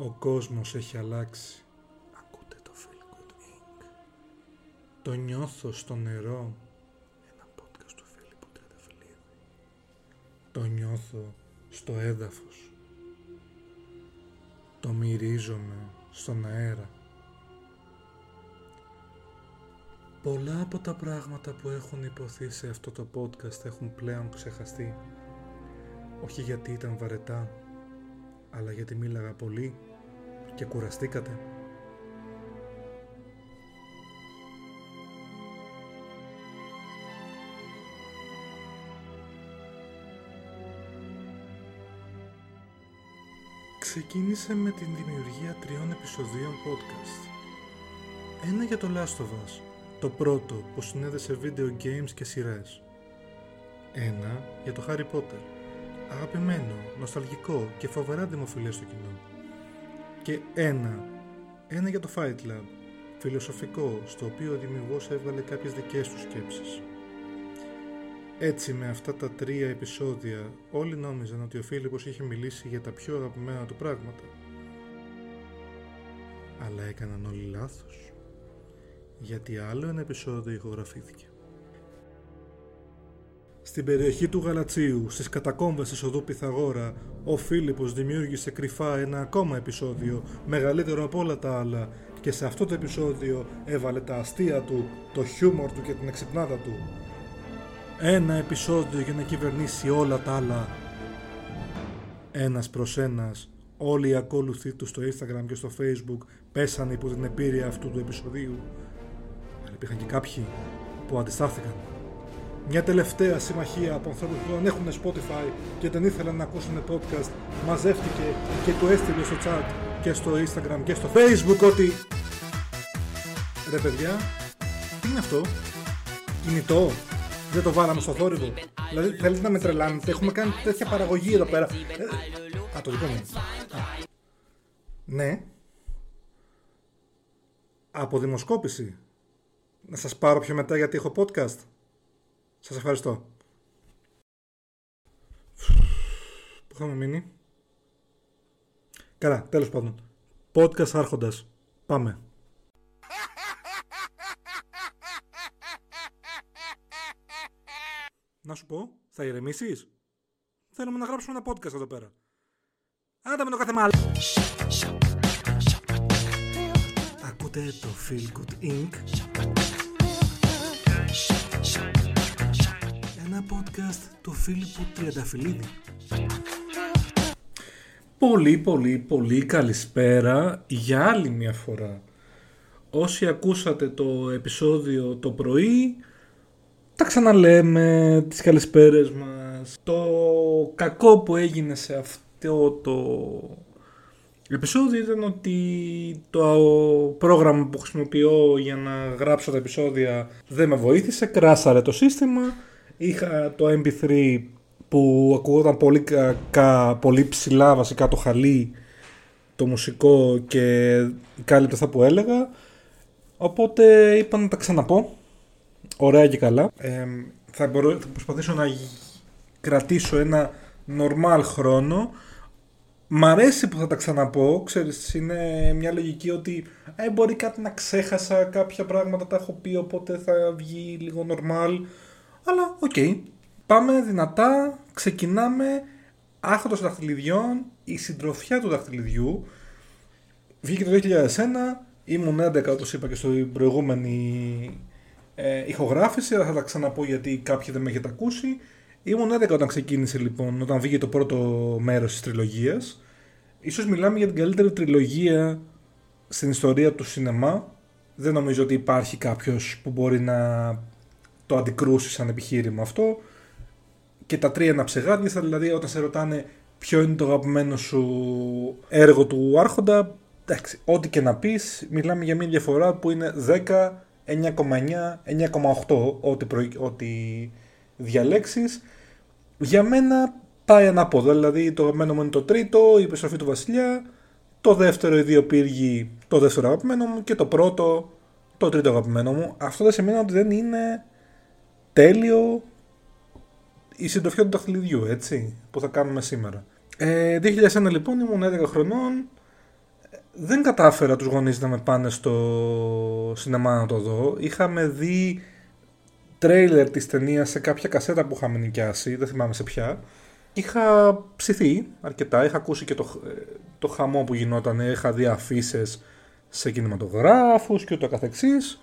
Ο κόσμος έχει αλλάξει. Ακούτε το Feel Good Inc. Το νιώθω στο νερό. Ένα podcast του Φίλιππου Τριανταφυλλίδη. Το νιώθω στο έδαφος. Το μυρίζομαι στον αέρα. Πολλά από τα πράγματα που έχουν υποθεί σε αυτό το podcast έχουν πλέον ξεχαστεί. Όχι γιατί ήταν βαρετά, αλλά γιατί μίλαγα πολύ και κουραστήκατε. Ξεκίνησε με την δημιουργία τριών επεισοδίων podcast. Ένα για το Last of Us, το πρώτο που συνέδεσε βίντεο games και σειρές. Ένα για το Harry Potter, αγαπημένο, νοσταλγικό και φοβερά δημοφιλές στο κοινό. Και ένα, ένα για το Fight Club, φιλοσοφικό, στο οποίο ο δημιουργός έβγαλε κάποιες δικές του σκέψεις. Έτσι με αυτά τα τρία επεισόδια όλοι νόμιζαν ότι ο Φίλιππος είχε μιλήσει για τα πιο αγαπημένα του πράγματα. Αλλά έκαναν όλοι λάθος. Γιατί άλλο ένα επεισόδιο ηχογραφήθηκε. Στην περιοχή του Γαλατσίου, στις κατακόμβες της οδού Πυθαγόρα, ο Φίλιππος δημιούργησε κρυφά ένα ακόμα επεισόδιο, μεγαλύτερο από όλα τα άλλα, και σε αυτό το επεισόδιο έβαλε τα αστεία του, το χιούμορ του και την εξυπνάδα του. Ένα επεισόδιο για να κυβερνήσει όλα τα άλλα. Ένας προς ένας, όλοι οι ακόλουθοί του στο Instagram και στο Facebook πέσανε υπό την επίρρεια αυτού του επεισοδίου. Αλλά υπήρχαν και κάποιοι που αντιστάθηκαν. Μια τελευταία συμμαχία από ανθρώπους που δεν έχουν Spotify και δεν ήθελαν να ακούσουν podcast μαζεύτηκε και το έστειλε στο chat και στο Instagram και στο Facebook ότι Ρε παιδιά, τι είναι αυτό, κινητό, δεν το βάλαμε στο θόρυβο. Δηλαδή θέλετε να με τρελάνετε, έχουμε κάνει τέτοια παραγωγή εδώ πέρα. Ε, α, το δικό μου. Α. Ναι. Από δημοσκόπηση. Να σας πάρω πιο μετά γιατί έχω podcast. Σας ευχαριστώ. Πού είχαμε μείνει. Καλά, τέλος πάντων. Podcast άρχοντας. Πάμε. Να σου πω, θα ηρεμήσεις; Θέλουμε να γράψουμε ένα podcast εδώ πέρα. Άντα με το κάθε μάλλον. Ακούτε το Feel Good Inc. Ένα podcast του Φίλιππου Τριανταφυλλίδη. Πολύ πολύ πολύ καλησπέρα για άλλη μια φορά. Όσοι ακούσατε το επεισόδιο το πρωί, τα ξαναλέμε, τις καλησπέρες μας. Το κακό που έγινε σε αυτό το επεισόδιο ήταν ότι το πρόγραμμα που χρησιμοποιώ για να γράψω τα επεισόδια δεν με βοήθησε, κράσαρε το σύστημα. Είχα το MP3 που ακουγόταν πολύ κακά, πολύ ψηλά βασικά το χαλί, το μουσικό και κάλυπτε αυτά που έλεγα. Οπότε είπα να τα ξαναπώ. Ωραία και καλά. Ε, θα, μπορώ, θα προσπαθήσω να κρατήσω ένα normal χρόνο. Μ' αρέσει που θα τα ξαναπώ, ξέρεις, είναι μια λογική ότι ε, μπορεί κάτι να ξέχασα, κάποια πράγματα τα έχω πει, οπότε θα βγει λίγο normal. Αλλά οκ, πάμε δυνατά, ξεκινάμε, άρχοντας δαχτυλιδιών, η συντροφιά του δαχτυλιδιού. Βγήκε το 2001, ήμουν 11 όπως είπα και στο προηγούμενη ε, ηχογράφηση, θα τα ξαναπώ γιατί κάποιοι δεν με έχετε ακούσει. Ήμουν 11 όταν ξεκίνησε λοιπόν, όταν βγήκε το πρώτο μέρος της τριλογίας. Ίσως μιλάμε για την καλύτερη τριλογία στην ιστορία του σινεμά. Δεν νομίζω ότι υπάρχει κάποιος που μπορεί να το αντικρούσεις σαν επιχείρημα αυτό. Και τα τρία να ψεγάδιαστα, δηλαδή όταν σε ρωτάνε ποιο είναι το αγαπημένο σου έργο του Άρχοντα, εντάξει, ό,τι και να πεις, μιλάμε για μια διαφορά που είναι 10 9,9, 9,8 ό,τι, ό,τι διαλέξεις. Για μένα πάει ανάποδα, δηλαδή το αγαπημένο μου είναι το τρίτο, η επιστροφή του βασιλιά, το δεύτερο οι δύο πύργοι, το δεύτερο αγαπημένο μου και το πρώτο, το τρίτο αγαπημένο μου. Αυτό δεν σημαίνει ότι δεν είναι τέλειο η συντροφιά του δαχτυλιδιού, έτσι, που θα κάνουμε σήμερα. Ε, 2001 λοιπόν ήμουν 11 χρονών, δεν κατάφερα τους γονείς να με πάνε στο σινεμά να το δω. Είχαμε δει τρέιλερ της ταινίας σε κάποια κασέτα που είχαμε νοικιάσει, δεν θυμάμαι σε ποια. Είχα ψηθεί αρκετά, είχα ακούσει και το, το χαμό που γινόταν, είχα δει αφήσει σε κινηματογράφους και ούτω καθεξής.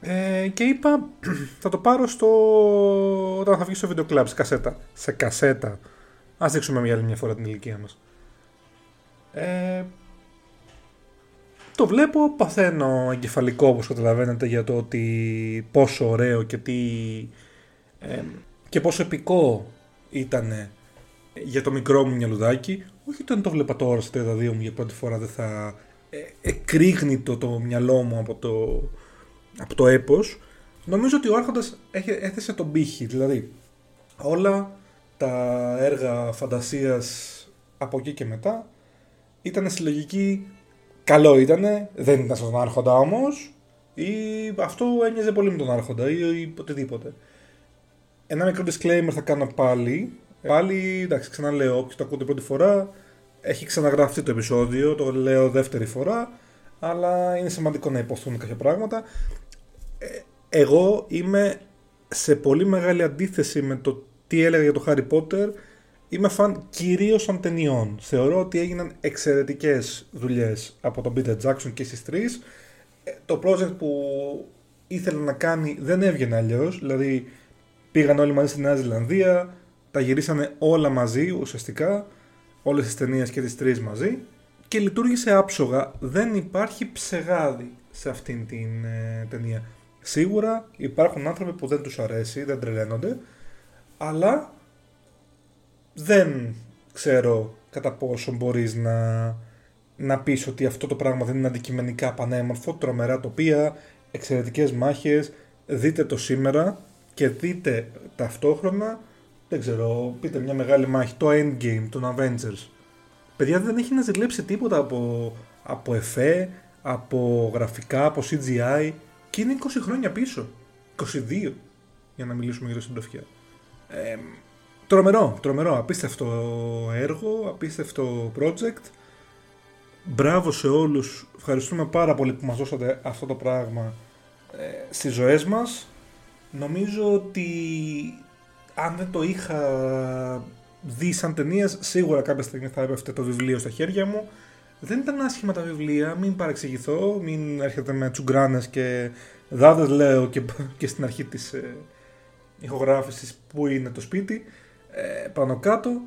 Ε, και είπα θα το πάρω στο... όταν θα βγει στο βίντεο κλαμπ, σε κασέτα. Σε κασέτα. Ας δείξουμε μια άλλη μια φορά την ηλικία μας. Ε, το βλέπω, παθαίνω εγκεφαλικό όπως καταλαβαίνετε για το ότι πόσο ωραίο και τι ε, και πόσο επικό ήταν για το μικρό μου μυαλουδάκι. Όχι όταν το βλέπα τώρα στα 32 μου για πρώτη φορά δεν θα ε, εκρήγνει το, το μυαλό μου από το, από το έπος. Νομίζω ότι ο Άρχοντας έθεσε τον πύχη, δηλαδή όλα τα έργα φαντασίας από εκεί και μετά ήταν συλλογική Καλό ήτανε, δεν ήταν στον Άρχοντα όμως. Ή αυτό ένοιαζε πολύ με τον Άρχοντα ή, ή οτιδήποτε. Ένα μικρό disclaimer θα κάνω πάλι. Πάλι, εντάξει, ξαναλέω, όποιο το ακούτε πρώτη φορά, έχει ξαναγραφεί το επεισόδιο, το λέω δεύτερη φορά, αλλά είναι σημαντικό να υποθούν κάποια πράγματα. Ε, εγώ είμαι σε πολύ μεγάλη αντίθεση με το τι έλεγα για το Harry Potter Είμαι φαν κυρίως των ταινιών. Θεωρώ ότι έγιναν εξαιρετικές δουλειές από τον Peter Jackson και στις τρεις. Ε, το project που ήθελε να κάνει δεν έβγαινε αλλιώς. Δηλαδή πήγαν όλοι μαζί στη Νέα Ζηλανδία, τα γυρίσανε όλα μαζί ουσιαστικά, όλες τις ταινίες και τις τρεις μαζί και λειτουργήσε άψογα. Δεν υπάρχει ψεγάδι σε αυτήν την ε, ταινία. Σίγουρα υπάρχουν άνθρωποι που δεν τους αρέσει, δεν τρελαίνονται, αλλά δεν ξέρω κατά πόσο μπορείς να, να πεις ότι αυτό το πράγμα δεν είναι αντικειμενικά πανέμορφο, τρομερά τοπία, εξαιρετικές μάχες, δείτε το σήμερα και δείτε ταυτόχρονα, δεν ξέρω, πείτε μια μεγάλη μάχη, το Endgame των Avengers. Παιδιά δεν έχει να ζηλέψει τίποτα από, από εφέ, από γραφικά, από CGI και είναι 20 χρόνια πίσω. 22 για να μιλήσουμε για το συντροφιά. Ε, Τρομερό, τρομερό, απίστευτο έργο, απίστευτο project. Μπράβο σε όλους, ευχαριστούμε πάρα πολύ που μας δώσατε αυτό το πράγμα ε, στις ζωές μας. Νομίζω ότι αν δεν το είχα δει σαν ταινία, σίγουρα κάποια στιγμή θα έπεφτε το βιβλίο στα χέρια μου. Δεν ήταν άσχημα τα βιβλία, μην παρεξηγηθώ, μην έρχεται με τσουγκράνες και δάδες λέω και, και στην αρχή της ε, ηχογράφησης που είναι το σπίτι ε, πάνω κάτω.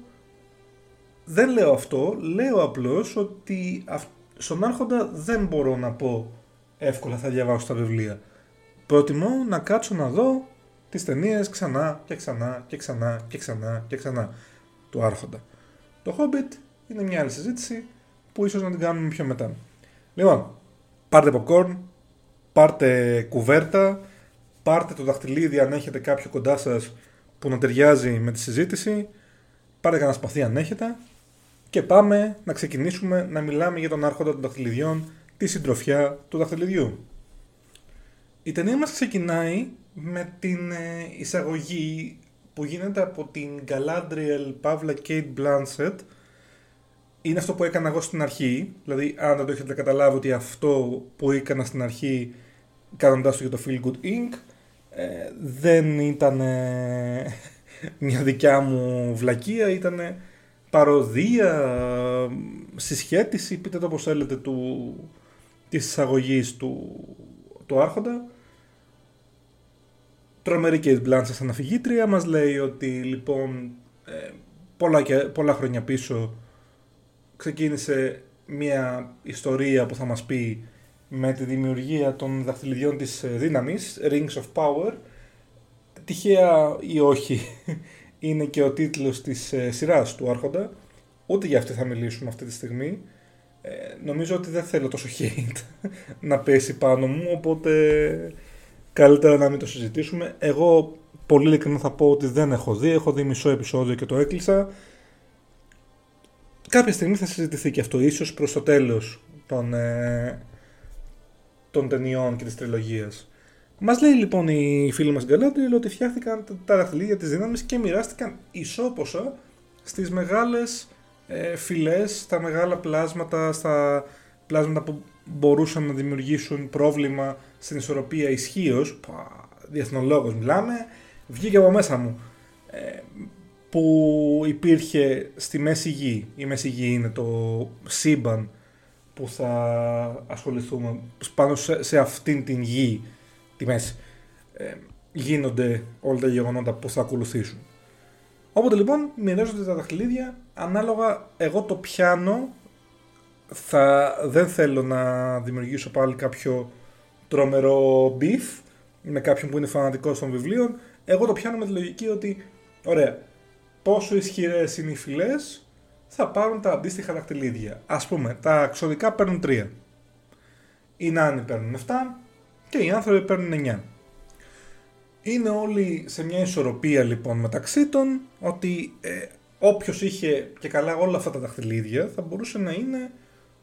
Δεν λέω αυτό, λέω απλώς ότι στον άρχοντα δεν μπορώ να πω εύκολα θα διαβάσω τα βιβλία. Προτιμώ να κάτσω να δω τις ταινίες ξανά και ξανά και ξανά και ξανά και ξανά του άρχοντα. Το Hobbit είναι μια άλλη συζήτηση που ίσως να την κάνουμε πιο μετά. Λοιπόν, πάρτε popcorn, πάρτε κουβέρτα, πάρτε το δαχτυλίδι αν έχετε κάποιο κοντά σας που να ταιριάζει με τη συζήτηση. Πάρε κανένα σπαθί αν έχετε. Και πάμε να ξεκινήσουμε να μιλάμε για τον άρχοντα των δαχτυλιδιών, τη συντροφιά του δαχτυλιδιού. Η ταινία μας ξεκινάει με την ε, εισαγωγή που γίνεται από την Galadriel Pavla Kate Blanchett. Είναι αυτό που έκανα εγώ στην αρχή, δηλαδή αν δεν το έχετε καταλάβει ότι αυτό που έκανα στην αρχή κάνοντάς το για το Feel Good Inc. Ε, δεν ήταν μια δικιά μου βλακεία, ήταν παροδία, συσχέτιση, πείτε το όπως θέλετε, του, της εισαγωγής του, του Άρχοντα. Τρομερή Kate Blanchett σαν αφηγήτρια μας λέει ότι λοιπόν ε, πολλά, και, πολλά χρόνια πίσω ξεκίνησε μια ιστορία που θα μας πει με τη δημιουργία των δαχτυλιδιών της ε, δύναμης, Rings of Power. Τυχαία ή όχι, είναι και ο τίτλος της ε, σειράς του Άρχοντα. Ούτε για αυτή θα μιλήσουμε αυτή τη στιγμή. Ε, νομίζω ότι δεν θέλω τόσο hate να πέσει πάνω μου, οπότε καλύτερα να μην το συζητήσουμε. Εγώ πολύ ειλικρινά θα πω ότι δεν έχω δει, έχω δει μισό επεισόδιο και το έκλεισα. Κάποια στιγμή θα συζητηθεί και αυτό, ίσως προς το τέλος των, των ταινιών και της τριλογίας. Μας λέει λοιπόν η φίλη μας Γκαλάντριλ ότι φτιάχτηκαν τα δαχτυλίδια της δύναμης και μοιράστηκαν ισόποσα στις μεγάλες ε, φυλές, στα μεγάλα πλάσματα, στα πλάσματα που μπορούσαν να δημιουργήσουν πρόβλημα στην ισορροπία ισχύως. Διεθνολόγος μιλάμε. Βγήκε από μέσα μου. Ε, που υπήρχε στη Μέση Γη. Η Μέση Γη είναι το σύμπαν που θα ασχοληθούμε πάνω σε, σε αυτήν την γη, τη Μέση. Ε, γίνονται όλα τα γεγονότα που θα ακολουθήσουν. Όποτε λοιπόν μοιράζονται τα δαχτυλίδια, ανάλογα εγώ το πιάνω, θα, δεν θέλω να δημιουργήσω πάλι κάποιο τρομερό beef με κάποιον που είναι φανατικός των βιβλίων, εγώ το πιάνω με τη λογική ότι, ωραία, πόσο ισχυρές είναι οι φυλές, θα πάρουν τα αντίστοιχα δαχτυλίδια. Ας πούμε, τα ξωδικά παίρνουν 3. Οι νάνοι παίρνουν 7 και οι άνθρωποι παίρνουν 9. Είναι όλοι σε μια ισορροπία λοιπόν μεταξύ των ότι ε, όποιος είχε και καλά όλα αυτά τα δαχτυλίδια θα μπορούσε να είναι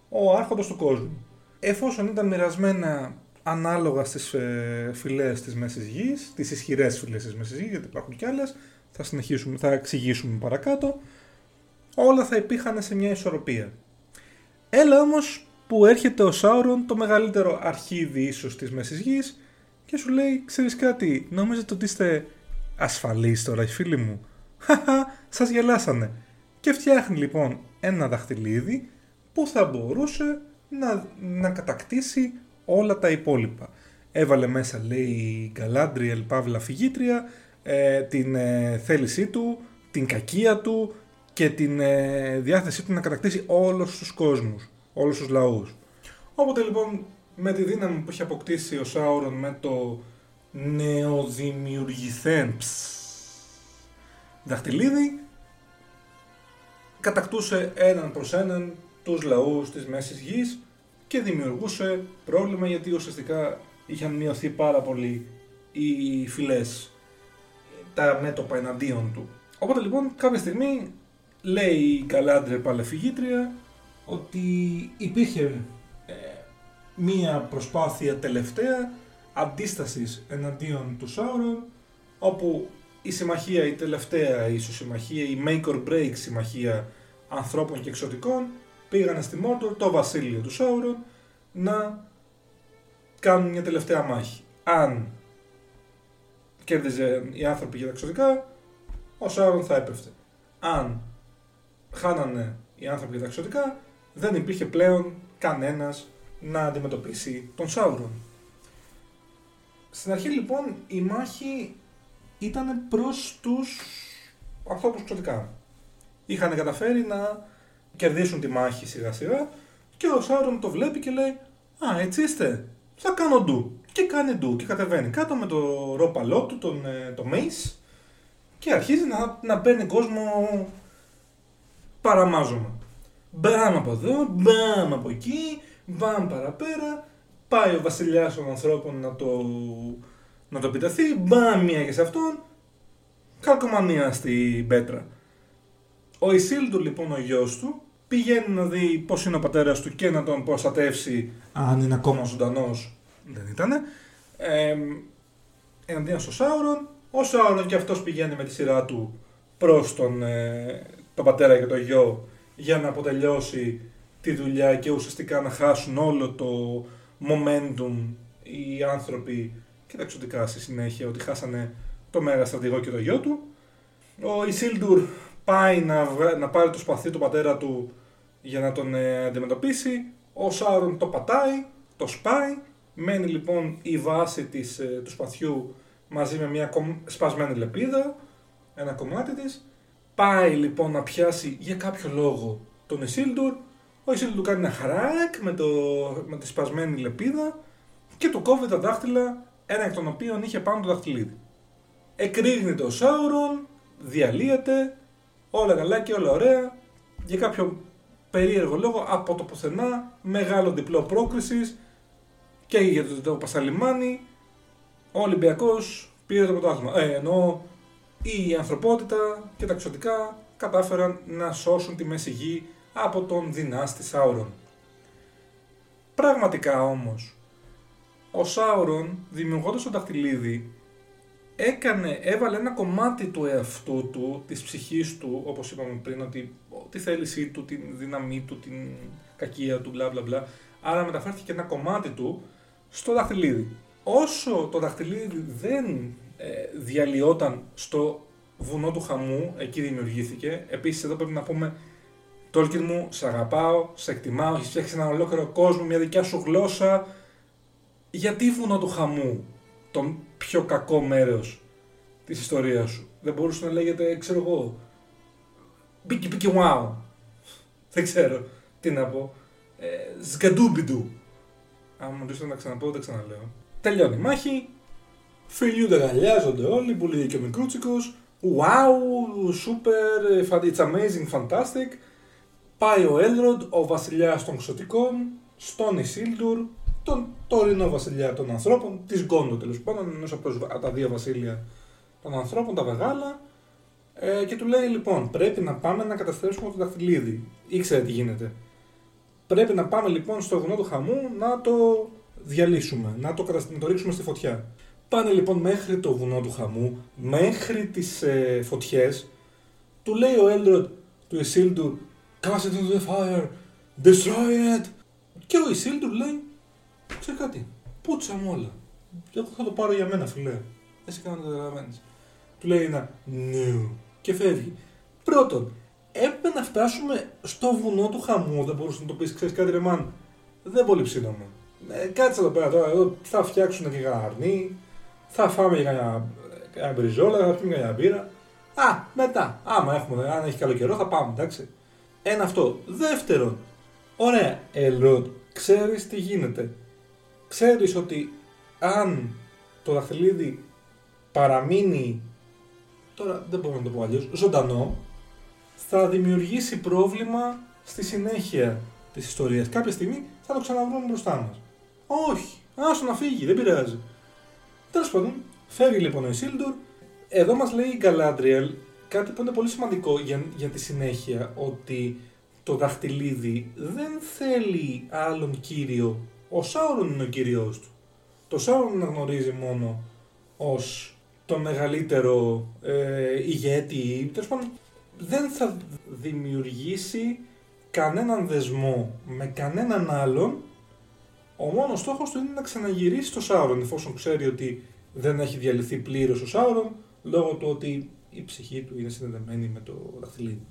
ο άρχοντας του κόσμου. Εφόσον ήταν μοιρασμένα ανάλογα στις ε, φυλές της Μέσης Γης, τις ισχυρές φυλές της Μέσης Γης, γιατί υπάρχουν κι άλλες, θα συνεχίσουμε, θα εξηγήσουμε παρακάτω, όλα θα υπήρχαν σε μια ισορροπία. Έλα όμως που έρχεται ο Σάουρον, το μεγαλύτερο αρχίδι ίσως της Μέσης Γης, και σου λέει, ξέρεις κάτι, νόμιζετε ότι είστε ασφαλείς τώρα, φίλοι μου; Χαχα, σας γελάσανε. Και φτιάχνει λοιπόν ένα δαχτυλίδι που θα μπορούσε να, να κατακτήσει όλα τα υπόλοιπα. Έβαλε μέσα, λέει, η Γκαλάντριελ Παύλα Φυγήτρια, ε, την ε, θέλησή του, την κακία του και την ε, διάθεσή του να κατακτήσει όλους τους κόσμους, όλους τους λαούς. Όποτε λοιπόν με τη δύναμη που έχει αποκτήσει ο Σάουρον με το νεοδημιουργηθέν δαχτυλίδι κατακτούσε έναν προς έναν τους λαούς της Μέσης Γης και δημιουργούσε πρόβλημα γιατί ουσιαστικά είχαν μειωθεί πάρα πολύ οι φυλές τα μέτωπα εναντίον του. Οπότε λοιπόν κάποια στιγμή λέει η Καλάντρε Παλεφυγήτρια ότι υπήρχε ε, μία προσπάθεια τελευταία αντίστασης εναντίον του Σάουρον όπου η συμμαχία, η τελευταία ίσως συμμαχία, η make or break συμμαχία ανθρώπων και εξωτικών πήγανε στη Μόρτορ, το βασίλειο του Σάουρον, να κάνουν μια τελευταία μάχη. Αν κέρδιζε οι άνθρωποι για τα εξωτικά, ο Σάουρον θα έπεφτε. Αν χάνανε οι άνθρωποι για τα εξωτικά, δεν υπήρχε πλέον κανένας να αντιμετωπίσει τον Σάουρον. Στην αρχή λοιπόν η μάχη ήταν προς τους ανθρώπους εξωτικά. Είχαν καταφέρει να κερδίσουν τη μάχη σιγά σιγά και ο Σάουρον το βλέπει και λέει «Α, έτσι είστε, θα κάνω ντου». Και κάνει ντου και κατεβαίνει κάτω με το ρόπαλό του, τον, ε, το Mace και αρχίζει να, να παίρνει κόσμο παραμάζωμα. Μπαμ από εδώ, μπαμ από εκεί, μπαμ παραπέρα, πάει ο βασιλιάς των ανθρώπων να το, να το επιτεθεί, μπαμ μία και σε αυτόν, καλκομανία στην πέτρα. Ο Ισίλντου λοιπόν ο γιος του πηγαίνει να δει πώς είναι ο πατέρας του και να τον προστατεύσει αν είναι ακόμα ζωντανός, δεν ήτανε, ε, εναντίον στο Σάουρον. Ο Σάουρον και αυτός πηγαίνει με τη σειρά του προς τον, ε, τον πατέρα και τον γιο για να αποτελειώσει τη δουλειά και ουσιαστικά να χάσουν όλο το momentum οι άνθρωποι και τα εξωτικά στη συνέχεια ότι χάσανε το μέγα στρατηγό και το γιο του. Ο Ισίλντουρ πάει να, να πάρει το σπαθί του πατέρα του για να τον ε, αντιμετωπίσει. Ο Σάουρον το πατάει, το σπάει. Μένει λοιπόν η βάση της, ε, του σπαθιού μαζί με μια σπασμένη λεπίδα, ένα κομμάτι της. Πάει λοιπόν να πιάσει για κάποιο λόγο τον Ισίλντουρ. Ο Ισίλντουρ κάνει ένα χαράκ με, το, με τη σπασμένη λεπίδα και του κόβει τα δάχτυλα, ένα εκ των οποίων είχε πάνω το δαχτυλίδι. Εκρήγνεται ο Σάουρον, διαλύεται, όλα καλά και όλα ωραία. Για κάποιο περίεργο λόγο από το πουθενά μεγάλο διπλό πρόκρισης και για το, το Πασαλιμάνι ο Ολυμπιακός πήρε το πρωτάθλημα. Ε, ενώ η ανθρωπότητα και τα εξωτικά κατάφεραν να σώσουν τη μέση γη από τον δυνάστη Σάουρον. Πραγματικά όμως, ο Σάουρον δημιουργώντας το δαχτυλίδι έκανε, έβαλε ένα κομμάτι του εαυτού του, της ψυχής του, όπως είπαμε πριν, ότι τη θέλησή του, την δύναμή του, την κακία του, μπλα μπλα μπλα, άρα μεταφέρθηκε ένα κομμάτι του στο δαχτυλίδι. Όσο το δαχτυλίδι δεν ε, διαλυόταν στο βουνό του χαμού, εκεί δημιουργήθηκε. Επίσης εδώ πρέπει να πούμε Τόλκιν μου, σε αγαπάω, σε εκτιμάω, έχεις φτιάξει ένα ολόκληρο κόσμο, μια δικιά σου γλώσσα. Γιατί βουνό του χαμού, το πιο κακό μέρος της ιστορίας σου; Δεν μπορούσε να λέγεται, ξέρω εγώ, μπίκι μπίκι wow. Δεν ξέρω τι να πω. Ε, Σγκαντούμπιντου. Αν μου να ξαναπώ, δεν ξαναλέω. Τελειώνει η μάχη. Φιλιούνται, γαλιάζονται όλοι, που λέει και ο μικρούτσικος. Wow, super, it's amazing, fantastic. Πάει ο Έλροντ, ο βασιλιάς των ξωτικών, στον Ισίλντουρ, τον τωρινό βασιλιά των ανθρώπων, της Γκόντο τέλος πάντων, ενός από τα δύο βασίλεια των ανθρώπων, τα μεγάλα, ε, και του λέει λοιπόν: Πρέπει να πάμε να καταστρέψουμε το δαχτυλίδι. Ήξερε τι γίνεται. Πρέπει να πάμε λοιπόν στο βουνό του χαμού να το διαλύσουμε, να το, να το ρίξουμε στη φωτιά. Πάνε λοιπόν μέχρι το βουνό του χαμού, μέχρι τις ε, φωτιές, του λέει ο Έλροντ του Ισίλντουρ Cast it into the fire. Destroy it. Και ο Ισίλντουρ λέει, ξέρεις κάτι, πούτσα μου όλα. Εγώ θα το πάρω για μένα, φιλέ. Εσύ κάνω να το καταλαβαίνει. Του λέει ένα ναι και φεύγει. Πρώτον, έπρεπε να φτάσουμε στο βουνό του χαμού. Δεν μπορούσες να το πεις, ξέρεις κάτι, ρε μαν. Δεν πολύ ψήνομαι. Ε, κάτσε εδώ πέρα τώρα, εδώ θα φτιάξουν και κανένα αρνί, θα φάμε για κανένα μπριζόλα, θα πιούμε κανένα μπύρα. Α, μετά, άμα έχουμε, αν έχει καλό καιρό θα πάμε, εντάξει. Ένα αυτό. Δεύτερον, ωραία, Ελροντ, ξέρεις τι γίνεται. Ξέρεις ότι αν το δαχτυλίδι παραμείνει, τώρα δεν μπορώ να το πω αλλιώς, ζωντανό, θα δημιουργήσει πρόβλημα στη συνέχεια της ιστορίας. Κάποια στιγμή θα το ξαναβρούμε μπροστά μας. Όχι, άσο να φύγει, δεν πειράζει. Τέλος πάντων, φεύγει λοιπόν ο Ισίλντορ. Εδώ μας λέει η Γκαλάντριελ κάτι που είναι πολύ σημαντικό για, για τη συνέχεια, ότι το δαχτυλίδι δεν θέλει άλλον κύριο. Ο Σάουρον είναι ο κύριος του. Το Σάουρον γνωρίζει μόνο ως το μεγαλύτερο ε, ηγέτη, τέλος πάντων δεν θα δημιουργήσει κανέναν δεσμό με κανέναν άλλον ο μόνος στόχος του είναι να ξαναγυρίσει το Σάουρον εφόσον ξέρει ότι δεν έχει διαλυθεί πλήρως ο Σάουρον λόγω του ότι η ψυχή του είναι συνδεδεμένη με το δαχτυλίδι.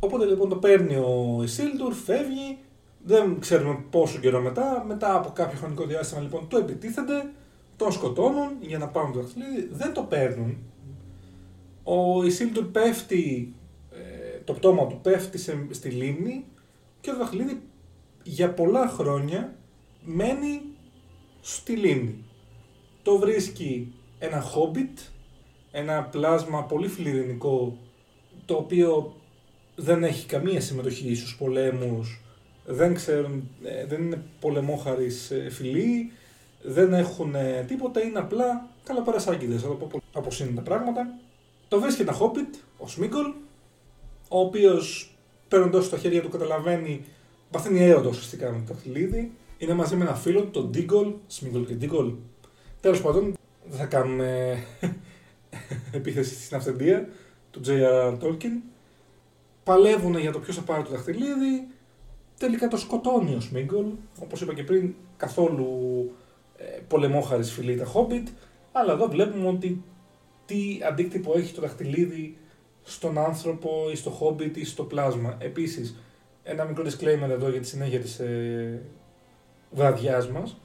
Οπότε λοιπόν το παίρνει ο Ισίλντουρ, φεύγει, δεν ξέρουμε πόσο καιρό μετά, μετά από κάποιο χρονικό διάστημα λοιπόν το επιτίθενται, τον σκοτώνουν για να πάρουν το δαχτυλίδι, δεν το παίρνουν. Ο Ισίλντουρ πέφτει, ε, το πτώμα του πέφτει σε, στη λίμνη και το δαχτυλίδι για πολλά χρόνια μένει στη λίμνη. Το βρίσκει ένα χόμπιτ, ένα πλάσμα πολύ φιλιρινικό, το οποίο δεν έχει καμία συμμετοχή στους πολέμους, δεν ξέρουν, ε, δεν είναι πολεμόχαρης ε, φιλοί, δεν έχουν τίποτα, είναι απλά καλαπαρασάκηδες, θα το πω από τα πράγματα. Το βρίσκει ένα Χόμπιτ, ο Σμίγκολ, ο οποίος παίρνοντας στα χέρια του καταλαβαίνει, παθαίνει έρωτα ουσιαστικά με το χιλίδι. Είναι μαζί με ένα φίλο του, τον Ντίγκολ, Σμίγκολ και Ντίγκολ. Τέλος πάντων, δεν θα κάνουμε επίθεση στην αυθεντία του J.R.R. Tolkien. Παλεύουν για το ποιος θα πάρει το δαχτυλίδι. Τελικά το σκοτώνει ο Σμίγκολ. Όπως είπα και πριν, καθόλου ε, πολεμόχαρης φιλή τα Hobbit. Αλλά εδώ βλέπουμε ότι τι αντίκτυπο έχει το δαχτυλίδι στον άνθρωπο ή στο Hobbit ή στο πλάσμα. Επίσης, ένα μικρό disclaimer εδώ για τη συνέχεια της ε, βραδιάς μας.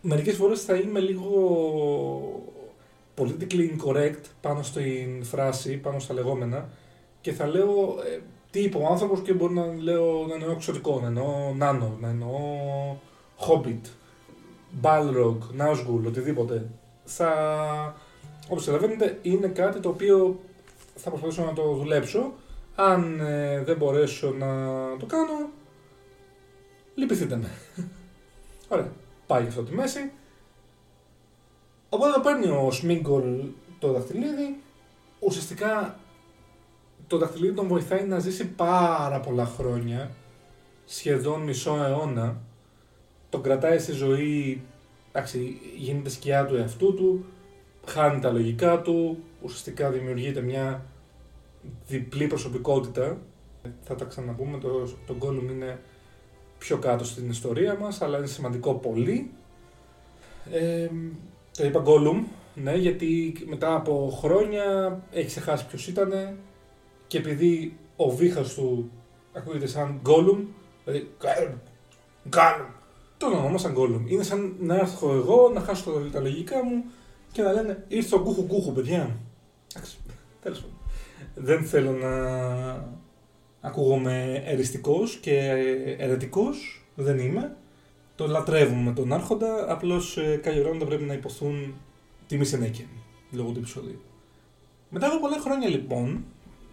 Μερικές φορές θα είμαι λίγο politically incorrect πάνω στην φράση, πάνω στα λεγόμενα και θα λέω ε, τι είπε ο άνθρωπος και μπορεί να λέω να εννοώ εξωτικό, να εννοώ νάνο, να εννοώ hobbit, balrog, nazgul, οτιδήποτε. Θα, όπως καταλαβαίνετε, είναι κάτι το οποίο θα προσπαθήσω να το δουλέψω. Αν ε, δεν μπορέσω να το κάνω, λυπηθείτε με. Ωραία, πάει αυτό τη μέση. Οπότε παίρνει ο Σμίγκολ το δαχτυλίδι. Ουσιαστικά το δαχτυλίδι τον βοηθάει να ζήσει πάρα πολλά χρόνια, σχεδόν μισό αιώνα. Τον κρατάει στη ζωή, εντάξει, γίνεται σκιά του εαυτού του, χάνει τα λογικά του, ουσιαστικά δημιουργείται μια διπλή προσωπικότητα. Θα τα ξαναπούμε, το, το Gollum είναι πιο κάτω στην ιστορία μας, αλλά είναι σημαντικό πολύ. Ε, το είπα Gollum, ναι, γιατί μετά από χρόνια έχει ξεχάσει ποιος ήταν και επειδή ο βήχας του ακούγεται σαν Gollum, δηλαδή Gollum, τον ονόμασαν Gollum. Είναι σαν να έρθω εγώ να χάσω τα λογικά μου και να λένε ήρθε ο κούχου κούχου, παιδιά. Εντάξει, τέλος πάντων. Δεν θέλω να ακούγομαι εριστικός και ερετικός, δεν είμαι. Το λατρεύουμε τον Άρχοντα, απλώς ε, κάποια πρέπει να υποθούν τιμή συνέχεια, λόγω του επεισόδου. Μετά από πολλά χρόνια λοιπόν,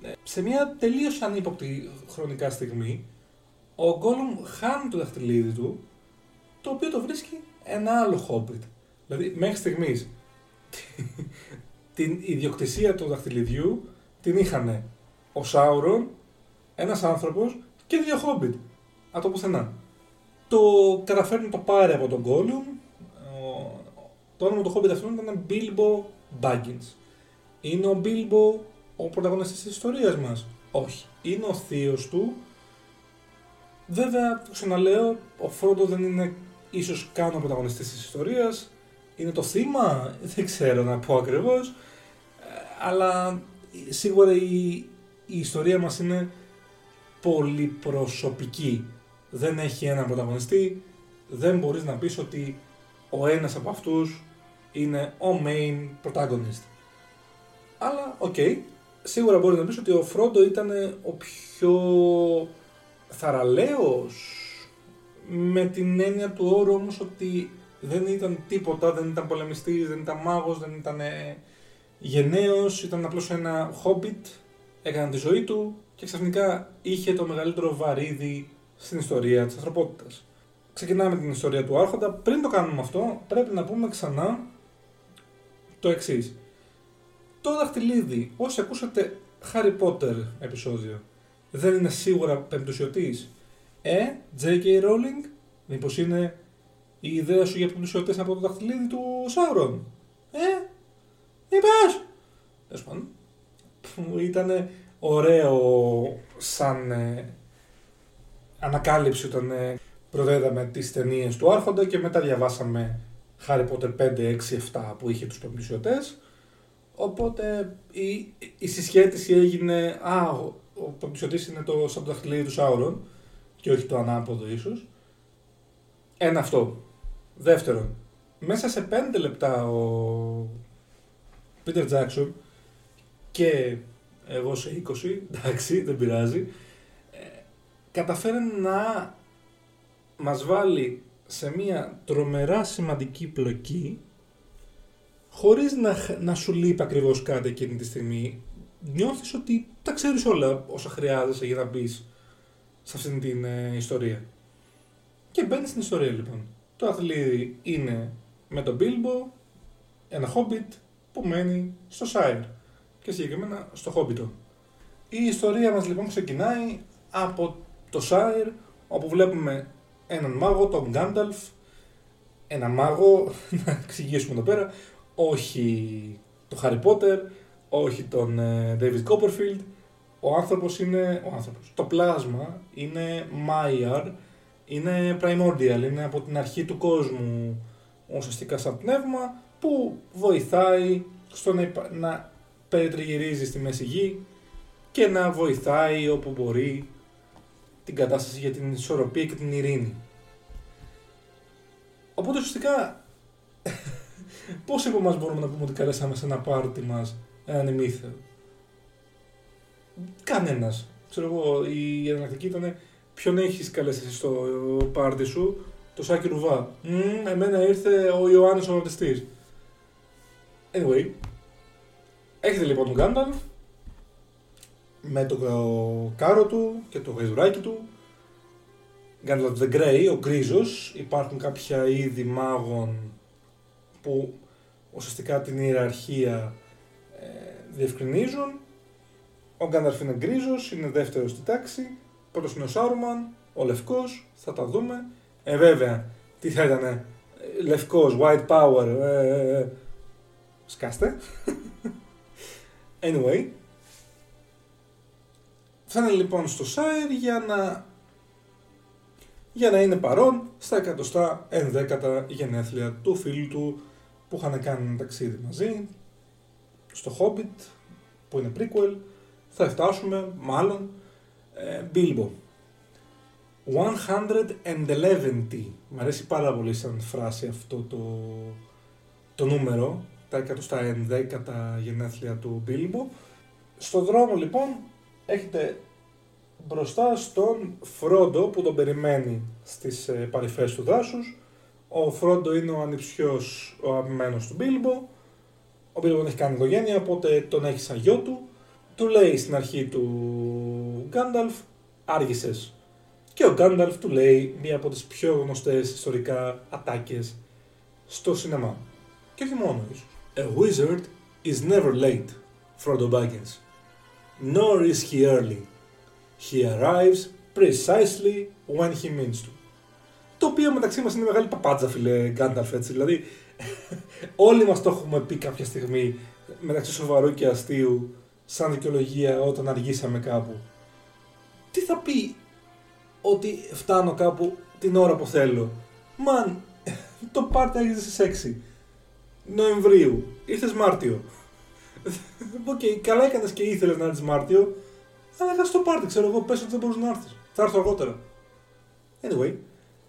ε, σε μια τελείως ανύποπτη χρονικά στιγμή, ο Γκόλουμ χάνει το δαχτυλίδι του, το οποίο το βρίσκει ένα άλλο Hobbit. Δηλαδή, μέχρι στιγμής, την ιδιοκτησία του δαχτυλιδιού την είχαν ο Σάουρον, ένας άνθρωπος και δύο Hobbit. Από το πουθενά. Το καταφέρνει να το πάρει από τον Gollum. Το όνομα του Hobbit αυτού ήταν Bilbo Baggins. Είναι ο Bilbo ο πρωταγωνιστής της ιστορίας μας. Όχι. Είναι ο θείος του. Βέβαια, το ξαναλέω, ο Φρόντο δεν είναι ίσως καν ο πρωταγωνιστής της ιστορίας. Είναι το θύμα, δεν ξέρω να πω ακριβώς. Ε, αλλά σίγουρα η, η ιστορία μας είναι πολύ προσωπική. Δεν έχει έναν πρωταγωνιστή, δεν μπορείς να πεις ότι ο ένας από αυτούς είναι ο main protagonist. Αλλά, OK, okay, σίγουρα μπορείς να πεις ότι ο Φρόντο ήταν ο πιο θαραλέος με την έννοια του όρου όμως ότι δεν ήταν τίποτα, δεν ήταν πολεμιστής, δεν ήταν μάγος, δεν ήταν γενναίος, ήταν απλώς ένα χόμπιτ, έκανε τη ζωή του και ξαφνικά είχε το μεγαλύτερο βαρύδι στην ιστορία της ανθρωπότητας. Ξεκινάμε την ιστορία του Άρχοντα. Πριν το κάνουμε αυτό, πρέπει να πούμε ξανά το εξής. Το δαχτυλίδι, όσοι ακούσατε Harry Potter επεισόδιο, δεν είναι σίγουρα πεμπτουσιωτής. Ε, J.K. Rowling, μήπως είναι η ιδέα σου για πεμπτουσιωτές από το δαχτυλίδι του Σάουρον. Ε, είπες! Τέλος πάντων. Ήταν ωραίο σαν ε, ανακάλυψη όταν ε, προδέδαμε τις ταινίες του Άρχοντα και μετά διαβάσαμε Harry Potter 5, 6, 7 που είχε τους πεμπτουσιωτές. Οπότε η, η συσχέτιση έγινε, α, ο, ο είναι το σαν το δαχτυλίδι του Σάουρον και όχι το ανάποδο ίσως. Ένα αυτό. Δεύτερον, μέσα σε 5 λεπτά ο Peter Jackson και εγώ σε 20, εντάξει, δεν πειράζει, ε, καταφέρει να μας βάλει σε μια τρομερά σημαντική πλοκή χωρίς να, να σου λείπει ακριβώς κάτι εκείνη τη στιγμή. Νιώθεις ότι τα ξέρεις όλα όσα χρειάζεσαι για να μπεις σε αυτήν την ε, ιστορία. Και μπαίνεις στην ιστορία λοιπόν. Το αθλίδι είναι με τον Μπίλμπο, ένα χόμπιτ που μένει στο Σάιρ και συγκεκριμένα στο Χόμπιτο. Η ιστορία μας λοιπόν ξεκινάει από το Σάιρ όπου βλέπουμε έναν μάγο, τον Γκάνταλφ, ένα μάγο, να εξηγήσουμε εδώ πέρα, όχι το Χάρι Πότερ, όχι τον ε, David Copperfield, ο άνθρωπος είναι, ο άνθρωπος, το πλάσμα είναι Maiar, είναι primordial, είναι από την αρχή του κόσμου ουσιαστικά σαν πνεύμα που βοηθάει στο να, να περιτριγυρίζει στη μέση γη και να βοηθάει όπου μπορεί την κατάσταση για την ισορροπία και την ειρήνη. Οπότε ουσιαστικά πώς από εμάς μπορούμε να πούμε ότι καλέσαμε σε ένα πάρτι μας έναν ημίθεο. Κανένας. Ξέρω εγώ, η εναλλακτική ήταν ποιον έχεις καλέσει στο πάρτι σου, το Σάκη Ρουβά; Mm, εμένα ήρθε ο Ιωάννης ο Βαπτιστής. Anyway, έχετε λοιπόν τον Γκάνταλφ με το κάρο του και το γαϊδουράκι του. Γκάνταλφ the Grey, ο γκρίζος. Υπάρχουν κάποια είδη μάγων που ουσιαστικά την ιεραρχία ε, διευκρινίζουν. Ο Γκάνταλφ είναι γκρίζος, είναι δεύτερος στη τάξη. Πρώτος είναι ο Σάρουμαν, ο λευκός, θα τα δούμε. Ε, βέβαια, τι θα ήταν, λευκός, white power, ε, ε, ε σκάστε. anyway, θα είναι λοιπόν στο Σάιρ για να για να είναι παρόν στα 111 γενέθλια του φίλου του που είχαν κάνει ένα ταξίδι μαζί. Στο Hobbit που είναι prequel θα φτάσουμε μάλλον ε, Bilbo. 111 Μ' αρέσει πάρα πολύ σαν φράση αυτό το, το νούμερο τα 111 γενέθλια του Bilbo στο δρόμο λοιπόν έχετε μπροστά στον Φρόντο που τον περιμένει στις ε, παρυφές του δάσους. Ο Φρόντο είναι ο ανιψιός, ο αγαπημένος του Μπίλμπο. Ο Μπίλμπο δεν έχει κάνει οικογένεια, οπότε τον έχει σαν γιο του. Του λέει στην αρχή του Γκάνταλφ, άργησες. Και ο Γκάνταλφ του λέει μία από τις πιο γνωστές ιστορικά ατάκες στο σινεμά. Και όχι μόνο ίσως. A wizard is never late, Frodo Baggins. Nor is he early. He arrives precisely when he means to. Το οποίο μεταξύ μας είναι μεγάλη παπάτζα φίλε Γκάνταλφ έτσι, δηλαδή όλοι μας το έχουμε πει κάποια στιγμή μεταξύ σοβαρού και αστείου σαν δικαιολογία όταν αργήσαμε κάπου. Τι θα πει ότι φτάνω κάπου την ώρα που θέλω. Man, το πάρτι έγινε στις 6 Νοεμβρίου, ήρθες Μάρτιο. OK, okay, καλά έκανες και ήθελες να έρθεις Μάρτιο, αλλά θα στο πάρτι, ξέρω εγώ, πες ότι δεν μπορείς να έρθεις. Θα έρθω αργότερα. Anyway,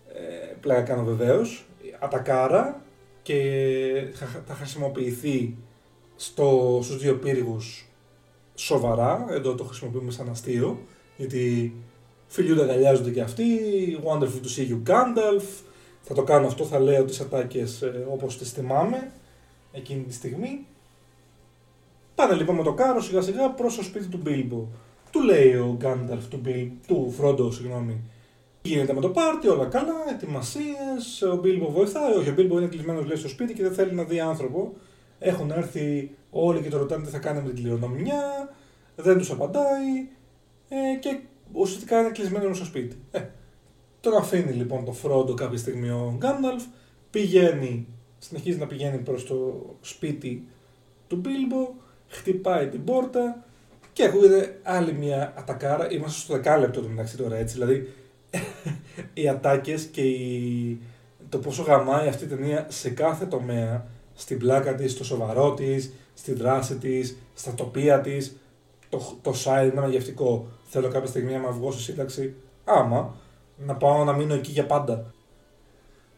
ε, πλάκα κάνω βεβαίως. Ατακάρα και θα χρησιμοποιηθεί στο, στους δύο πύργους σοβαρά, εδώ το χρησιμοποιούμε σαν αστείο, γιατί φιλιούνται, αγκαλιάζονται και αυτοί, wonderful to see you Gandalf, θα το κάνω αυτό, θα λέω τις ατάκες ε, όπως τις θυμάμαι εκείνη τη στιγμή. Πάνε λοιπόν με το κάρο σιγά σιγά προς το σπίτι του Μπίλμπο. Του λέει ο Γκάνταλφ του, Bill, του Φρόντο, συγγνώμη. Γίνεται με το πάρτι, όλα καλά, ετοιμασίες. Ο Μπίλμπο βοηθάει. Όχι, ο Μπίλμπο είναι κλεισμένος λέει στο σπίτι και δεν θέλει να δει άνθρωπο. Έχουν έρθει όλοι και το ρωτάνε τι θα κάνει με την κληρονομιά. Δεν τους απαντάει. Ε, και ουσιαστικά είναι κλεισμένο στο σπίτι. Ε, τον αφήνει λοιπόν το Φρόντο κάποια στιγμή ο Γκάνταλφ. Πηγαίνει, συνεχίζει να πηγαίνει προς το σπίτι του Μπίλμπο. Χτυπάει την πόρτα και ακούγεται άλλη μια ατακάρα. Είμαστε στο δεκάλεπτο του μεταξύ τώρα έτσι. Δηλαδή οι ατάκες και η... το πόσο γαμάει αυτή η ταινία σε κάθε τομέα. Στην πλάκα της, στο σοβαρό της, στη δράση της, στα τοπία της. Το, το side είναι μαγευτικό. Θέλω κάποια στιγμή να βγω σε σύνταξη. Άμα να πάω να μείνω εκεί για πάντα.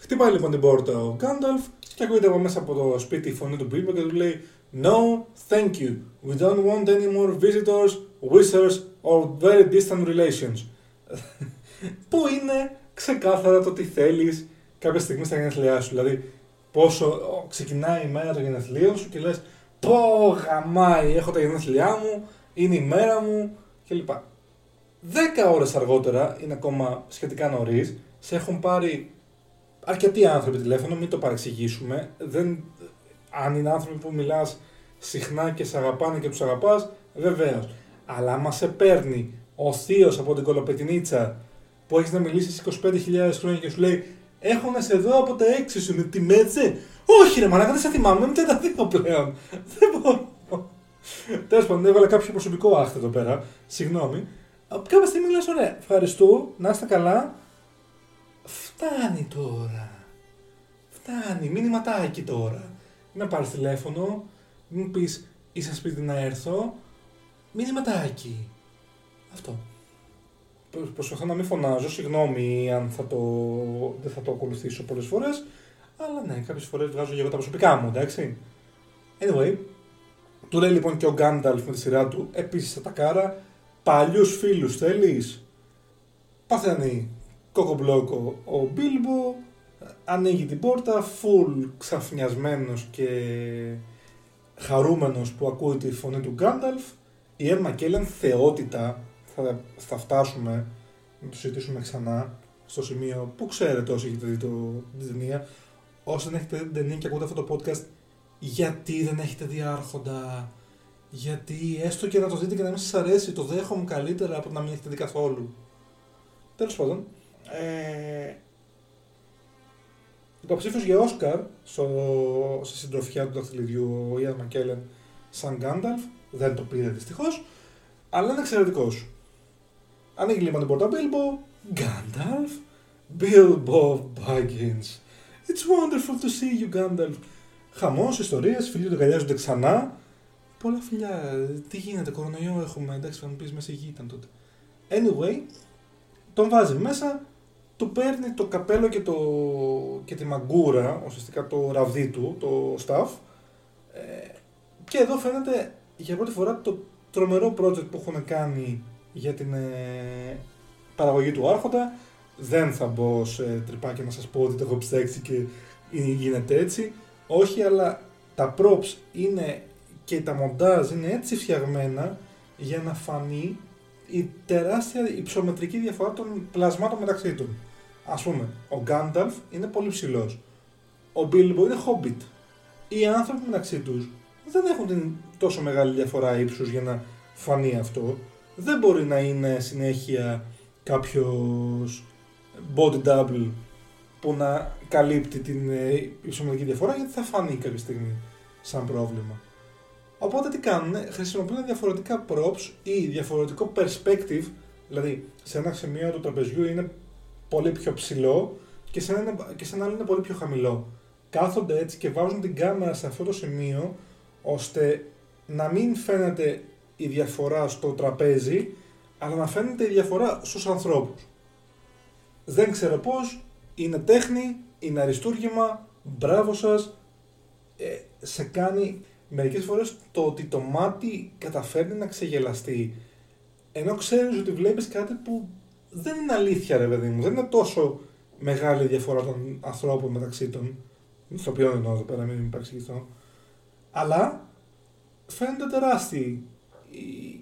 Χτυπάει λοιπόν την πόρτα ο Γκάνταλφ και ακούγεται από μέσα από το σπίτι η φωνή του Μπίλμπο και του λέει No, thank you. We don't want any more visitors, wizards or very distant relations. Που είναι ξεκάθαρα το τι θέλεις κάποια στιγμή στα γενέθλιά σου. Δηλαδή, πόσο ξεκινάει η μέρα των γενεθλίων σου και λες πω γαμάει, έχω τα γενέθλιά μου, είναι η μέρα μου κλπ. Δέκα ώρες αργότερα, είναι ακόμα σχετικά νωρίς, σε έχουν πάρει αρκετοί άνθρωποι τηλέφωνο, μην το παρεξηγήσουμε. Δεν, αν είναι άνθρωποι που μιλάς συχνά και σε αγαπάνε και τους αγαπάς, βεβαίως. Αλλά άμα σε παίρνει ο θείος από την κολοπετινίτσα που έχεις να μιλήσεις 25.000 χρόνια και σου λέει Έχω να σε δω από τα 6 σου, με τη μέτσε. Όχι, ρε Μαλάκα, δεν σε θυμάμαι, μην τα δείχνω πλέον. Δεν μπορώ. Τέλος πάντων, έβαλα κάποιο προσωπικό άχθο εδώ πέρα. Συγγνώμη. Κάποια στιγμή λες: Ωραία, ευχαριστώ, να είστε καλά. Φτάνει τώρα. Φτάνει, μήνυματάκι τώρα. Να πάρεις τηλέφωνο, μου πεις είσαι σπίτι να έρθω, μηνυματάκι. Αυτό. Προσπαθώ να μην φωνάζω, συγγνώμη αν θα το, δεν θα το ακολουθήσω πολλές φορές. Αλλά ναι, κάποιες φορές βγάζω και εγώ τα προσωπικά μου, εντάξει. Anyway, του λέει λοιπόν και ο Γκάνταλφ με τη σειρά του επίσης τα κάρα. Παλιούς φίλους θέλεις. Παθαίνει κοκομπλόκο ο Μπίλμπο. Ανοίγει την πόρτα, full ξαφνιασμένος και χαρούμενος που ακούει τη φωνή του Γκάνταλφ. Η Emma Κέλλεν θεότητα, θα, θα φτάσουμε να το συζητήσουμε ξανά στο σημείο που ξέρετε όσοι έχετε δει το, την ταινία. Όσοι δεν έχετε δει την ταινία και ακούτε αυτό το podcast, γιατί δεν έχετε δει Άρχοντα; Γιατί έστω και να το δείτε και να μην σας αρέσει, το δέχομαι καλύτερα από να μην έχετε δει καθόλου. Τέλος πάντων, ε, Υποψήφιος για Όσκαρ στο, στη συντροφιά του δαχτυλιδιού ο Ιαν Μακέλεν σαν Γκάνταλφ. Δεν το πήρε δυστυχώς. Αλλά είναι εξαιρετικός. Ανοίγει λοιπόν την πόρτα Μπίλμπο. Γκάνταλφ. Bilbo Baggins. It's wonderful to see you, Gandalf. Χαμός, ιστορίες, φίλοι του αγκαλιάζονται ξανά. Πολλά φιλιά. Τι γίνεται, κορονοϊό έχουμε. Εντάξει, θα μου πεις μέσα γη ήταν τότε. Anyway, τον βάζει μέσα, του παίρνει το καπέλο και, το, και τη μαγκούρα, ουσιαστικά το ραβδί του, το staff. Ε, και εδώ φαίνεται για πρώτη φορά το τρομερό project που έχουν κάνει για την ε, παραγωγή του Άρχοντα. Δεν θα μπω σε τρυπάκια να σας πω ότι το έχω ψάξει και γίνεται έτσι. Όχι, αλλά τα props είναι και τα μοντάζ είναι έτσι φτιαγμένα για να φανεί η τεράστια υψομετρική διαφορά των πλασμάτων μεταξύ των. Ας πούμε, ο Γκάνταλφ είναι πολύ ψηλός. Ο Μπίλμπο είναι Hobbit. Οι άνθρωποι μεταξύ τους δεν έχουν την τόσο μεγάλη διαφορά ύψους για να φανεί αυτό. Δεν μπορεί να είναι συνέχεια κάποιος body double που να καλύπτει την ε, υψομετρική διαφορά γιατί θα φανεί κάποια στιγμή σαν πρόβλημα. Οπότε τι κάνουν, χρησιμοποιούν διαφορετικά props ή διαφορετικό perspective, δηλαδή σε ένα σημείο του τραπεζιού είναι πολύ πιο ψηλό και σε ένα, και σε ένα άλλο είναι πολύ πιο χαμηλό. Κάθονται έτσι και βάζουν την κάμερα σε αυτό το σημείο ώστε να μην φαίνεται η διαφορά στο τραπέζι, αλλά να φαίνεται η διαφορά στους ανθρώπους. Δεν ξέρω πώς, είναι τέχνη, είναι αριστούργημα, μπράβο σας, ε, σε κάνει μερικές φορές το ότι το μάτι καταφέρνει να ξεγελαστεί, ενώ ξέρεις ότι βλέπεις κάτι που δεν είναι αλήθεια ρε παιδί μου, δεν είναι τόσο μεγάλη διαφορά των ανθρώπων μεταξύ των, στο οποίο εννοώ εδώ πέρα, μην παρεξηγηθώ, αλλά φαίνονται τεράστιοι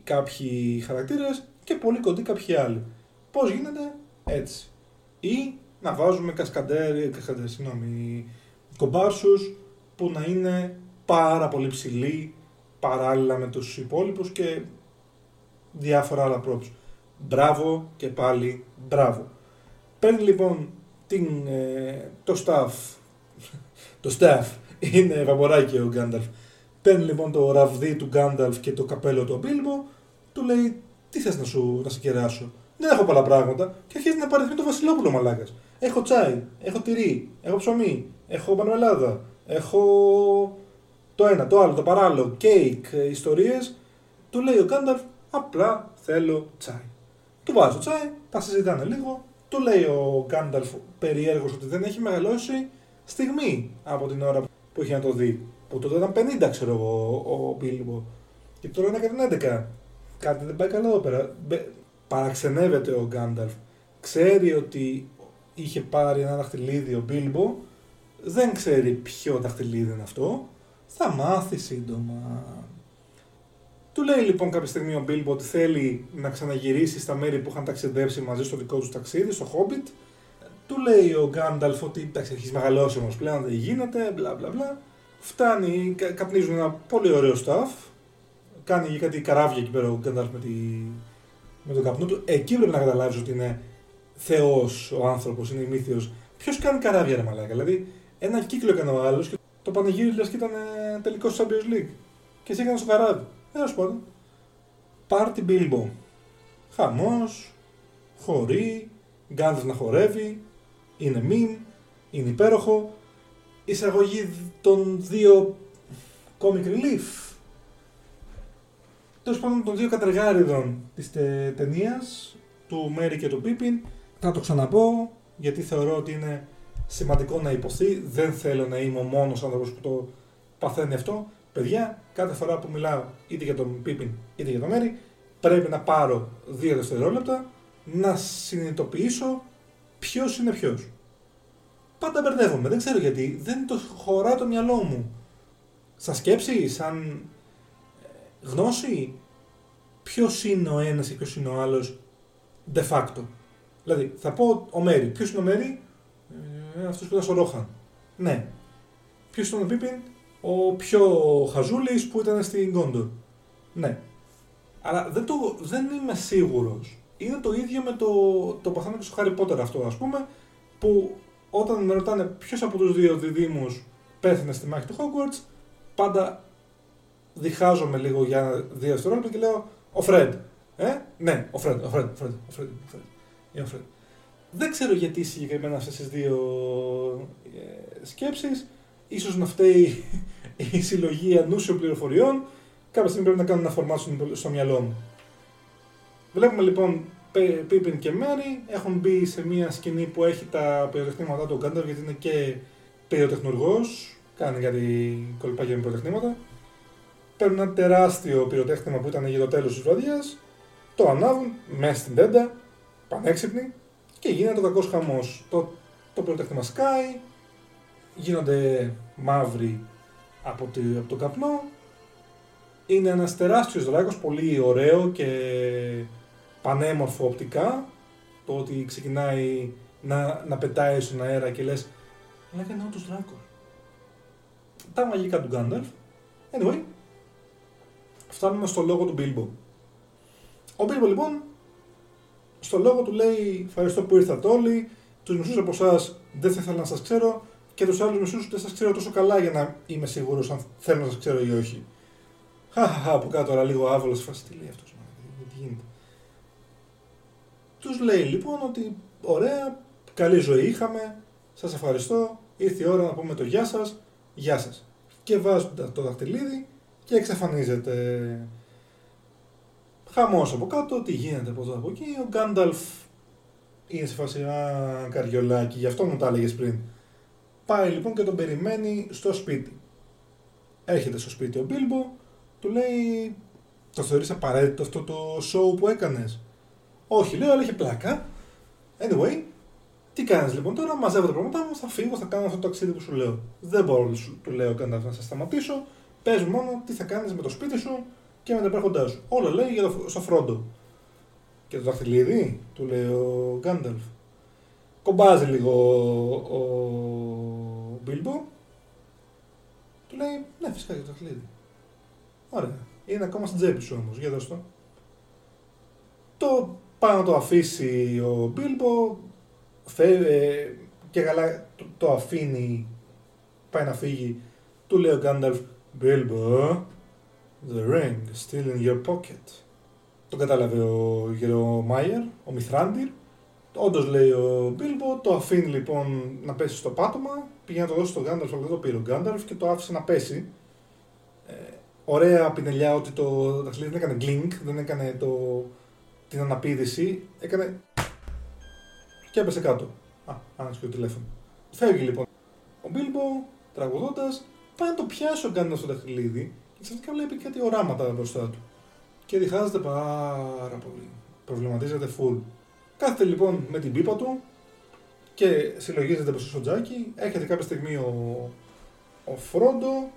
κάποιοι χαρακτήρες και πολύ κοντοί κάποιοι άλλοι. Πώς γίνεται έτσι. Ή να βάζουμε κασκαντέρ, κασκαντέρ συγγνώμη, κομπάρσους που να είναι πάρα πολύ ψηλοί παράλληλα με τους υπόλοιπους και διάφορα άλλα props. Μπράβο και πάλι μπράβο. Παίρνει λοιπόν την, ε, το staff, το staff είναι βαμποράκι ο Γκάνταλφ. Παίρνει λοιπόν το ραβδί του Γκάνταλφ και το καπέλο του Μπίλμπο, του λέει τι θες να σου να σε κεράσω; Δεν έχω πολλά πράγματα και αρχίζει να παρεθμεί το Βασιλόπουλο μαλάκας. Έχω τσάι, έχω τυρί, έχω ψωμί, έχω πανουελάδα, έχω το ένα, το άλλο, το παράλληλο, κέικ, ιστορίες. Του λέει ο Γκάνταλφ, απλά θέλω τσάι. Του βάζω τσάι, τα συζητάνε λίγο. Του λέει ο Γκάνταλφ περιέργως ότι δεν έχει μεγαλώσει στιγμή από την ώρα που είχε να το δει. Που τότε ήταν 50, ξέρω εγώ, ο Μπίλμπο. Και τώρα είναι 111. Κάτι δεν πάει καλά εδώ πέρα. Παραξενεύεται ο Γκάνταλφ. Ξέρει ότι είχε πάρει ένα δαχτυλίδι ο Μπίλμπο. Δεν ξέρει ποιο δαχτυλίδι είναι αυτό. Θα μάθει σύντομα. Του λέει λοιπόν κάποια στιγμή ο Μπίλμπο ότι θέλει να ξαναγυρίσει στα μέρη που είχαν ταξιδέψει μαζί στο δικό του ταξίδι, στο Hobbit. Του λέει ο Γκάνταλφ ότι εντάξει, έχεις μεγαλώσει όμως πλέον, δεν γίνεται, μπλα μπλα μπλα. Φτάνει, καπνίζουν ένα πολύ ωραίο staff. Κάνει κάτι καράβια εκεί πέρα ο Γκάνταλφ με, τη... με τον καπνό του. Εκεί πρέπει να καταλάβεις ότι είναι Θεός ο άνθρωπος, είναι ημίθεο. Ποιος κάνει καράβια, ρε Μαλάκα. Δηλαδή, ένα κύκλο έκανε ο άλλος και το πανηγύρι λες και ήταν τελικός Champions League. Και εσύ έκανες στο καράβι. Τέλο πάντων. Πάρτι Μπίλμπο. Χαμός, χοροί, Γκάνταλφ να χορεύει, είναι meme, είναι υπέροχο. Εισαγωγή των δύο comic relief. Τέλος πάντων των δύο κατεργάριδων της ταινίας, του Μέρι και του Πίπιν. Θα το ξαναπώ γιατί θεωρώ ότι είναι σημαντικό να ειπωθεί. Δεν θέλω να είμαι ο μόνος άνθρωπος που το παθαίνει αυτό. Παιδιά, κάθε φορά που μιλάω είτε για τον Πίπιν είτε για τον Μέρι, πρέπει να πάρω δύο δευτερόλεπτα να συνειδητοποιήσω ποιος είναι ποιος. Πάντα μπερδεύομαι, δεν ξέρω γιατί, δεν το χωράει το μυαλό μου. Σαν σκέψη, σαν ε, γνώση, ποιος είναι ο ένας και ποιος είναι ο άλλος de facto. Δηλαδή, θα πω ο Μέρι. Ποιος είναι ο Μέρι, ε, αυτός που ήταν στο Ρόχαν. Ναι. Ποιος ήταν ο Πίπιν, ο πιο χαζούλης που ήταν στην Γκόντορ. Ναι. Αλλά δεν, το, δεν είμαι σίγουρος. Είναι το ίδιο με το, το παθαίνω και στο Χάρι Πότερ αυτό, ας πούμε, που όταν με ρωτάνε ποιος από τους δύο διδύμους πέθανε στη μάχη του Hogwarts, πάντα διχάζομαι λίγο για δύο δευτερόλεπτα και λέω Ο Φρέντ. Ε, ναι, ο Φρέντ, ο Φρέντ, ο Φρέντ, ο Φρέντ. Ο Φρέντ. Είναι ο Φρέντ. Δεν ξέρω γιατί συγκεκριμένα αυτές τις δύο ε, σκέψεις. Ίσως να φταίει η συλλογή ανούσιων πληροφοριών. Κάποια στιγμή πρέπει να κάνουν ένα φορμάτσο στο μυαλό μου. Βλέπουμε λοιπόν Πίπιν και Μέρι έχουν μπει σε μια σκηνή που έχει τα πυροτεχνήματά του Γκάνταλφ γιατί είναι και πυροτεχνουργός, κάνει κάτι κολπάκια με πυροτεχνήματα. Παίρνουν ένα τεράστιο πυροτέχνημα που ήταν για το τέλος της βραδιάς, το ανάβουν μέσα στην τέντα, πανέξυπνοι και γίνεται ο κακός χαμός. Το, το πυροτέχνημα σκάει, γίνονται μαύροι από, τη, από τον καπνό. Είναι ένας τεράστιος δράκος, πολύ ωραίο και πανέμορφο οπτικά. Το ότι ξεκινάει να, να πετάει στον αέρα και λες Λέγανε όντως δράκο. Τα μαγικά του Γκάνταλφ. Anyway, φτάνουμε στο λόγο του Μπίλμπο. Ο Μπίλμπο λοιπόν, στο λόγο του λέει Ευχαριστώ που ήρθατε όλοι. Τους μισούς από εσάς δεν θα ήθελα να σας ξέρω και τους άλλους μισούς δεν σας ξέρω τόσο καλά για να είμαι σίγουρος αν θέλω να σας ξέρω ή όχι. Χαχαχα, από κάτω τώρα λίγο άβολος φάση. Τι λέει αυτός, τι γίνεται. Τους λέει λοιπόν ότι ωραία, καλή ζωή είχαμε, σας ευχαριστώ, ήρθε η ώρα να πούμε το γεια σας, γεια σας. Και βάζουν το δαχτυλίδι και εξαφανίζεται. Χαμός από κάτω, τι γίνεται από εδώ από εκεί, ο Γκάνταλφ είναι σε φάση α, καριολάκι, γι' αυτό μου τα έλεγες πριν. Πάει λοιπόν και τον περιμένει στο σπίτι. Έρχεται στο σπίτι ο Μπίλμπο, του λέει το θεωρείς απαραίτητο αυτό το show που έκανες; Όχι, λέω, αλλά είχε πλάκα. Anyway, τι κάνεις λοιπόν τώρα, μαζεύω τα πράγματά μου, θα φύγω, θα κάνω αυτό το ταξίδι που σου λέω. Δεν μπορώ, του λέω, να σε σταματήσω. Πες μόνο τι θα κάνεις με το σπίτι σου και με τα υπάρχοντά σου. Όλα λέει για το, στο φρόντο. Και το δαχτυλίδι, του λέει ο Γκάνταλφ. Κομπάζει λίγο ο, ο Μπίλμπο. Του λέει, ναι, φυσικά για το δαχτυλίδι. Ωραία. Είναι ακόμα στην τσέπη σου όμως, για δώσ' το. Το πάει να το αφήσει ο Μπίλμπο, ε, και καλά το, το, αφήνει, πάει να φύγει, του λέει ο Γκάνταλφ, Bilbo, the ring is still in your pocket. Το κατάλαβε ο γερο Μάιερ, ο Μιθράντιρ. Όντως λέει ο Μπίλμπο, το αφήνει λοιπόν να πέσει στο πάτωμα, πήγε να το δώσει στον Γκάνταλφ, αλλά δεν το πήρε ο Γκάνταλφ και το άφησε να πέσει. Ε, ωραία πινελιά ότι το δαχτυλίδι δεν έκανε γκλίνκ, δεν έκανε το, την αναπήδηση, έκανε και έπεσε κάτω. Α, άνοιξε το τηλέφωνο. Φεύγει λοιπόν. Ο Μπίλμπο, τραγουδώντας, πάει να το πιάσει ο Γκάνταλφ στο δαχτυλίδι και ξαφνικά βλέπει κάτι οράματα μπροστά του. Και διχάζεται πάρα πολύ. Προβληματίζεται full. Κάθεται λοιπόν με την πίπα του και συλλογίζεται μπροστά στο τζάκι. Έρχεται κάποια στιγμή ο, ο Φρόντο,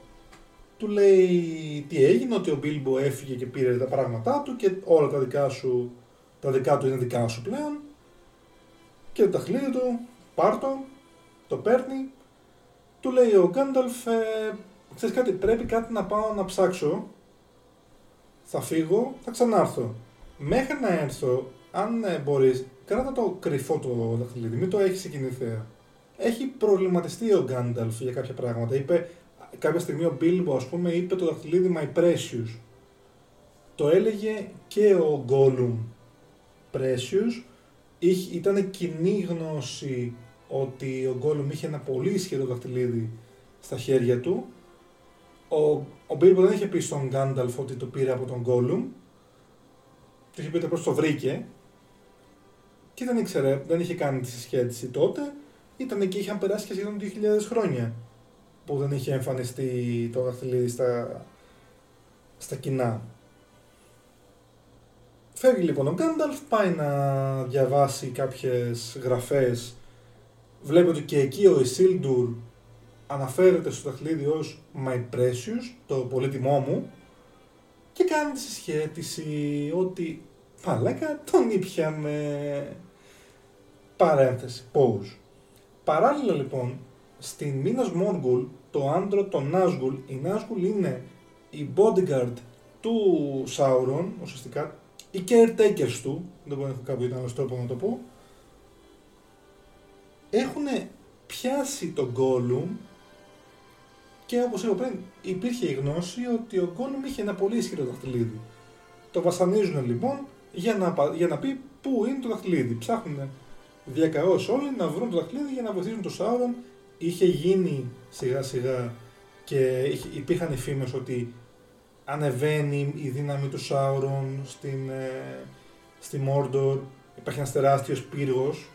του λέει τι έγινε, ότι ο Μπίλμπο έφυγε και πήρε τα πράγματά του και όλα τα δικά σου, τα δικά του είναι δικά σου πλέον και το ταχλίδι του, πάρτο, το παίρνει, του λέει ο Γκάνταλφ, ε, ξέρεις κάτι, πρέπει κάτι να πάω να ψάξω, θα φύγω, θα ξανάρθω. Μέχρι να έρθω, αν ε, μπορείς, κράτα το κρυφό το δαχτυλίδι, μην το έχεις εκείνη θέα. Έχει προβληματιστεί ο Γκάνταλφ για κάποια πράγματα. Είπε, κάποια στιγμή ο Μπίλμπο, ας πούμε, είπε το δαχτυλίδι My Precious. Το έλεγε και ο Γκόλουμ Precious, ήταν κοινή γνώση ότι ο Γκόλουμ είχε ένα πολύ ισχυρό δαχτυλίδι στα χέρια του. Ο, ο Μπίλμπο δεν είχε πει στον Γκάνταλφ ότι το πήρε από τον Γκόλουμ. Του είχε πει ότι το βρήκε. Και δεν ήξερε, δεν είχε κάνει τη συσχέτιση τότε. Ήταν και είχαν περάσει και σχεδόν 2.000 χρόνια που δεν είχε εμφανιστεί το δαχτυλίδι στα, στα κοινά. Φεύγει λοιπόν ο Γκάνταλφ, πάει να διαβάσει κάποιες γραφές. Βλέπει ότι και εκεί ο Ισίλντουρ αναφέρεται στο δαχτυλίδι ως My Precious, το πολύτιμό μου, και κάνει τη συσχέτιση ότι παλάκα τον ήπιαμε παρένθεση, pause. Παράλληλα λοιπόν, στην Μίνας Μόργουλ, το άντρο των Νάσγουλ, η Νάσγουλ είναι η bodyguard του Σάουρον, ουσιαστικά οι caretakers του, δεν μπορώ να έχω κάποιο άλλο τρόπο να το πω, έχουν πιάσει τον Gollum και όπως είπα πριν υπήρχε η γνώση ότι ο Gollum είχε ένα πολύ ισχυρό δαχτυλίδι. Το βασανίζουν λοιπόν για να, για να πει πού είναι το δαχτυλίδι. Ψάχνουν διακαώς όλοι να βρουν το δαχτυλίδι για να βοηθήσουν τον Σάουρον. Είχε γίνει σιγά σιγά και υπήρχαν οι φήμες ότι ανεβαίνει η δύναμη του Σάουρον στην, ε, στη Mordor. Υπάρχει ένας τεράστιος πύργος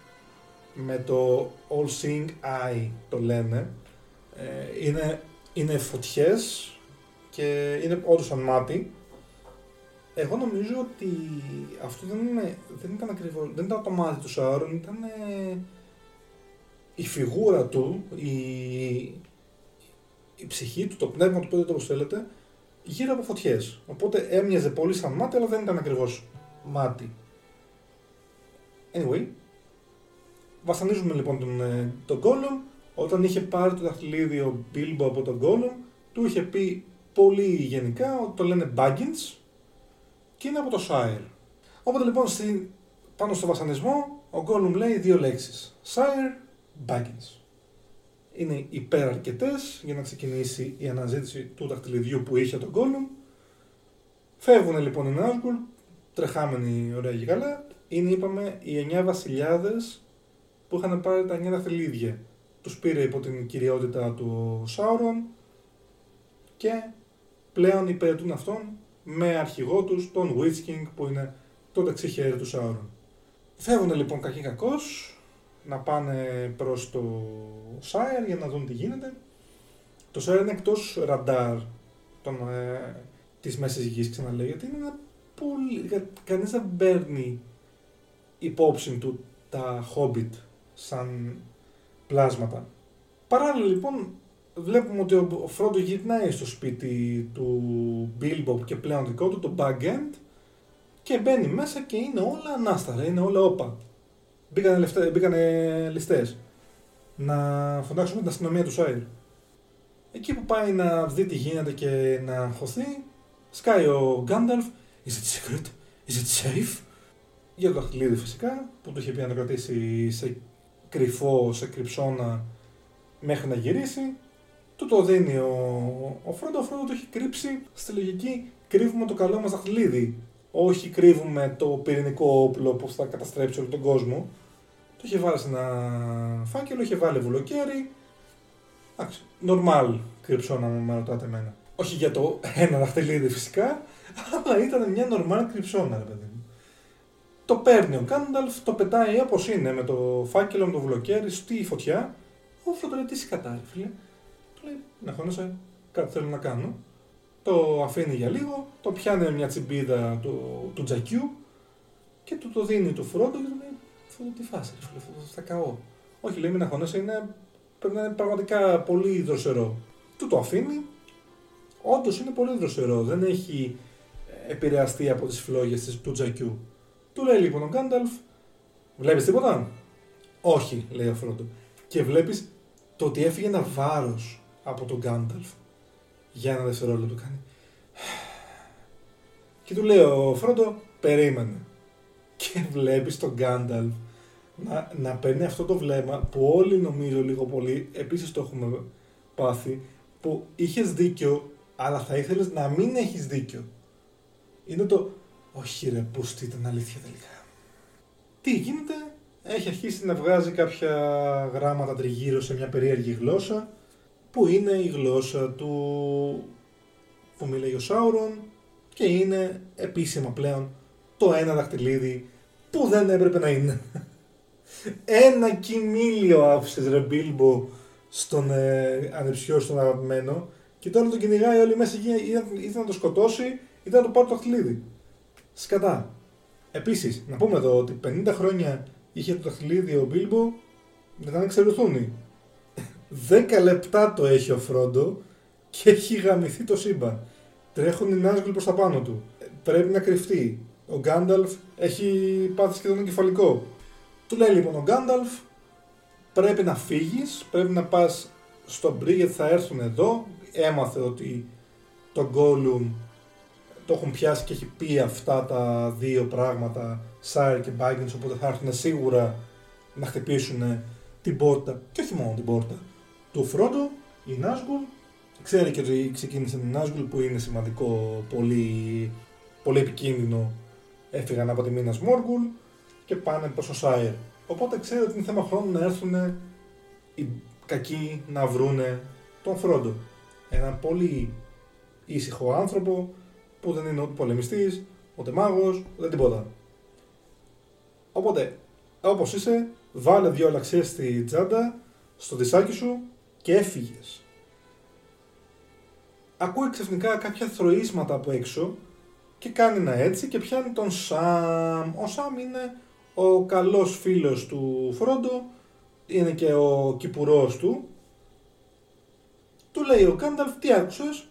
με το All Seeing Eye το λένε. Ε, είναι, είναι φωτιές και είναι όντως σαν μάτι. Εγώ νομίζω ότι αυτό δεν, είναι, δεν ήταν ακριβώς, δεν ήταν το μάτι του Σάουρον, ήταν ε, η φιγούρα του, η, η ψυχή του, το πνεύμα του, πείτε το όπως θέλετε, γύρω από φωτιές. Οπότε έμοιαζε πολύ σαν μάτι, αλλά δεν ήταν ακριβώς μάτι. Anyway, βασανίζουμε λοιπόν τον, ε, τον Gollum. Όταν είχε πάρει το δαχτυλίδι ο Bilbo από τον Gollum, του είχε πει πολύ γενικά ότι το λένε Baggins και είναι από το Shire. Οπότε λοιπόν στη, πάνω στο βασανισμό ο Gollum λέει δύο λέξεις. Shire, Baggins. Είναι υπεραρκετές για να ξεκινήσει η αναζήτηση του δαχτυλιδιού που είχε τον Gollum. Φεύγουν λοιπόν οι Nazgûl, τρεχάμενοι ωραία και καλά. Είναι είπαμε οι 9 βασιλιάδες που είχαν πάρει τα 9 δαχτυλίδια. Τους πήρε υπό την κυριότητα του Σάουρον και πλέον υπηρετούν αυτόν με αρχηγό τους τον Witch King που είναι το δεξί χέρι του Σάουρον. Φεύγουν λοιπόν κακοί κακός να πάνε προς το Σάιρ για να δουν τι γίνεται. Το Σάιρ είναι εκτός ραντάρ των, ε, της Μέσης Γης ξαναλέω γιατί είναι ένα πολύ... κανείς δεν παίρνει υπόψη του τα Hobbit σαν πλάσματα. Παράλληλα λοιπόν βλέπουμε ότι ο Φρόντο γυρνάει στο σπίτι του Bilbo και πλέον δικό του, το Bug End και μπαίνει μέσα και είναι όλα ανάσταρα, είναι όλα όπα. Μπήκανε, λεφτέ, μπήκανε ληστές να φωνάξουμε την αστυνομία του Σάιρ. Εκεί που πάει να δει τι γίνεται και να χωθεί, σκάει ο Γκάνταλφ. Is it secret? Is it safe? Για το δαχτυλίδι φυσικά, που του είχε πει να το κρατήσει σε κρυφό, σε κρυψώνα μέχρι να γυρίσει. Του το δίνει ο, ο Φρόντο, ο Φρόντο το έχει κρύψει στη λογική κρύβουμε το καλό μας δαχτυλίδι. Όχι κρύβουμε το πυρηνικό όπλο που θα καταστρέψει όλο τον κόσμο. Το είχε βάλει σε ένα φάκελο, είχε βάλει βουλοκαίρι. Εντάξει, normal κρυψώνα με ρωτάτε εμένα. Όχι για το ένα δαχτυλίδι φυσικά, αλλά ήταν μια normal κρυψώνα, ρε παιδί μου. Το παίρνει ο Γκάνταλφ, το πετάει όπως είναι με το φάκελο, με το βουλοκαίρι, στη φωτιά. Ο Φρόντο λέει τι σκατάρι, φίλε; Του λέει, να χώνεσαι, κάτι θέλω να κάνω. Το αφήνει για λίγο, το πιάνει μια τσιμπίδα του, του τζακιού και του το δίνει του Φρόντο και του λέει, αυτό τι φάση, ρε φίλε, θα καώ. Όχι, λέει, μην αγχώνεσαι, είναι, πρέπει να είναι πραγματικά πολύ δροσερό. Του το αφήνει, όντως είναι πολύ δροσερό, δεν έχει επηρεαστεί από τις φλόγες του τζακιού. Του λέει λοιπόν ο Γκάνταλφ, βλέπεις τίποτα; Όχι, λέει ο Φρόντο. Και βλέπεις το ότι έφυγε ένα βάρος από τον Γκάνταλφ για ένα δευτερόλεπτο κάνει. Και του λέει ο Φρόντο, περίμενε. Και βλέπεις τον Γκάνταλφ να, να παίρνει αυτό το βλέμμα που όλοι νομίζω λίγο πολύ, επίσης το έχουμε πάθει, που είχες δίκιο, αλλά θα ήθελες να μην έχεις δίκιο. Είναι το, όχι ρε, πως τι ήταν αλήθεια τελικά. Τι γίνεται, έχει αρχίσει να βγάζει κάποια γράμματα τριγύρω σε μια περίεργη γλώσσα, που είναι η γλώσσα του που μιλάει ο Σάουρον και είναι επίσημα πλέον το ένα δαχτυλίδι που δεν έπρεπε να είναι. Ένα κοιμήλιο άφησες ρε Μπίλμπο στον ε, ανεψιό, στον αγαπημένο και τώρα τον κυνηγάει όλοι μέσα εκεί, ήθελε να το σκοτώσει, ή να το πάρει το δαχτυλίδι. Σκατά. Επίσης, να πούμε εδώ ότι 50 χρόνια είχε το δαχτυλίδι ο Μπίλμπο, δεν θα εξαιρεθούν. 10 λεπτά το έχει ο Φρόντο και έχει γαμηθεί το σύμπαν. Τρέχουν οι Νάσγουλ προς τα πάνω του. Πρέπει να κρυφτεί. Ο Γκάνταλφ έχει πάθει σχεδόν εγκεφαλικό. Του λέει λοιπόν ο Γκάνταλφ, πρέπει να φύγεις, πρέπει να πας στο Μπρι γιατί θα έρθουν εδώ. Έμαθε ότι το Gollum το έχουν πιάσει και έχει πει αυτά τα δύο πράγματα, Σάιρ και Baggins, οπότε θα έρθουν σίγουρα να χτυπήσουν την πόρτα, και όχι μόνο την πόρτα, του Φρόντο, η Νάσγουλ. Ξέρει και ότι ξεκίνησε η Νάσγουλ που είναι σημαντικό, πολύ, πολύ επικίνδυνο. Έφυγαν από τη μήνα Μόργουλ και πάνε προς το Σάιρ. Οπότε ξέρει ότι είναι θέμα χρόνου να έρθουν οι κακοί να βρούνε τον Φρόντο. Ένα πολύ ήσυχο άνθρωπο που δεν είναι ούτε πολεμιστής, ούτε μάγος, ούτε τίποτα. Οπότε, όπως είσαι, βάλε δύο λαξιές στη τσάντα, στο δισάκι σου και έφυγες. Ακούει ξαφνικά κάποια θροίσματα από έξω και κάνει ένα έτσι και πιάνει τον Σαμ. Ο Σαμ είναι ο καλός φίλος του Φρόντο, είναι και ο κυπουρός του. Του λέει ο Γκάνταλφ, τι άκουσες,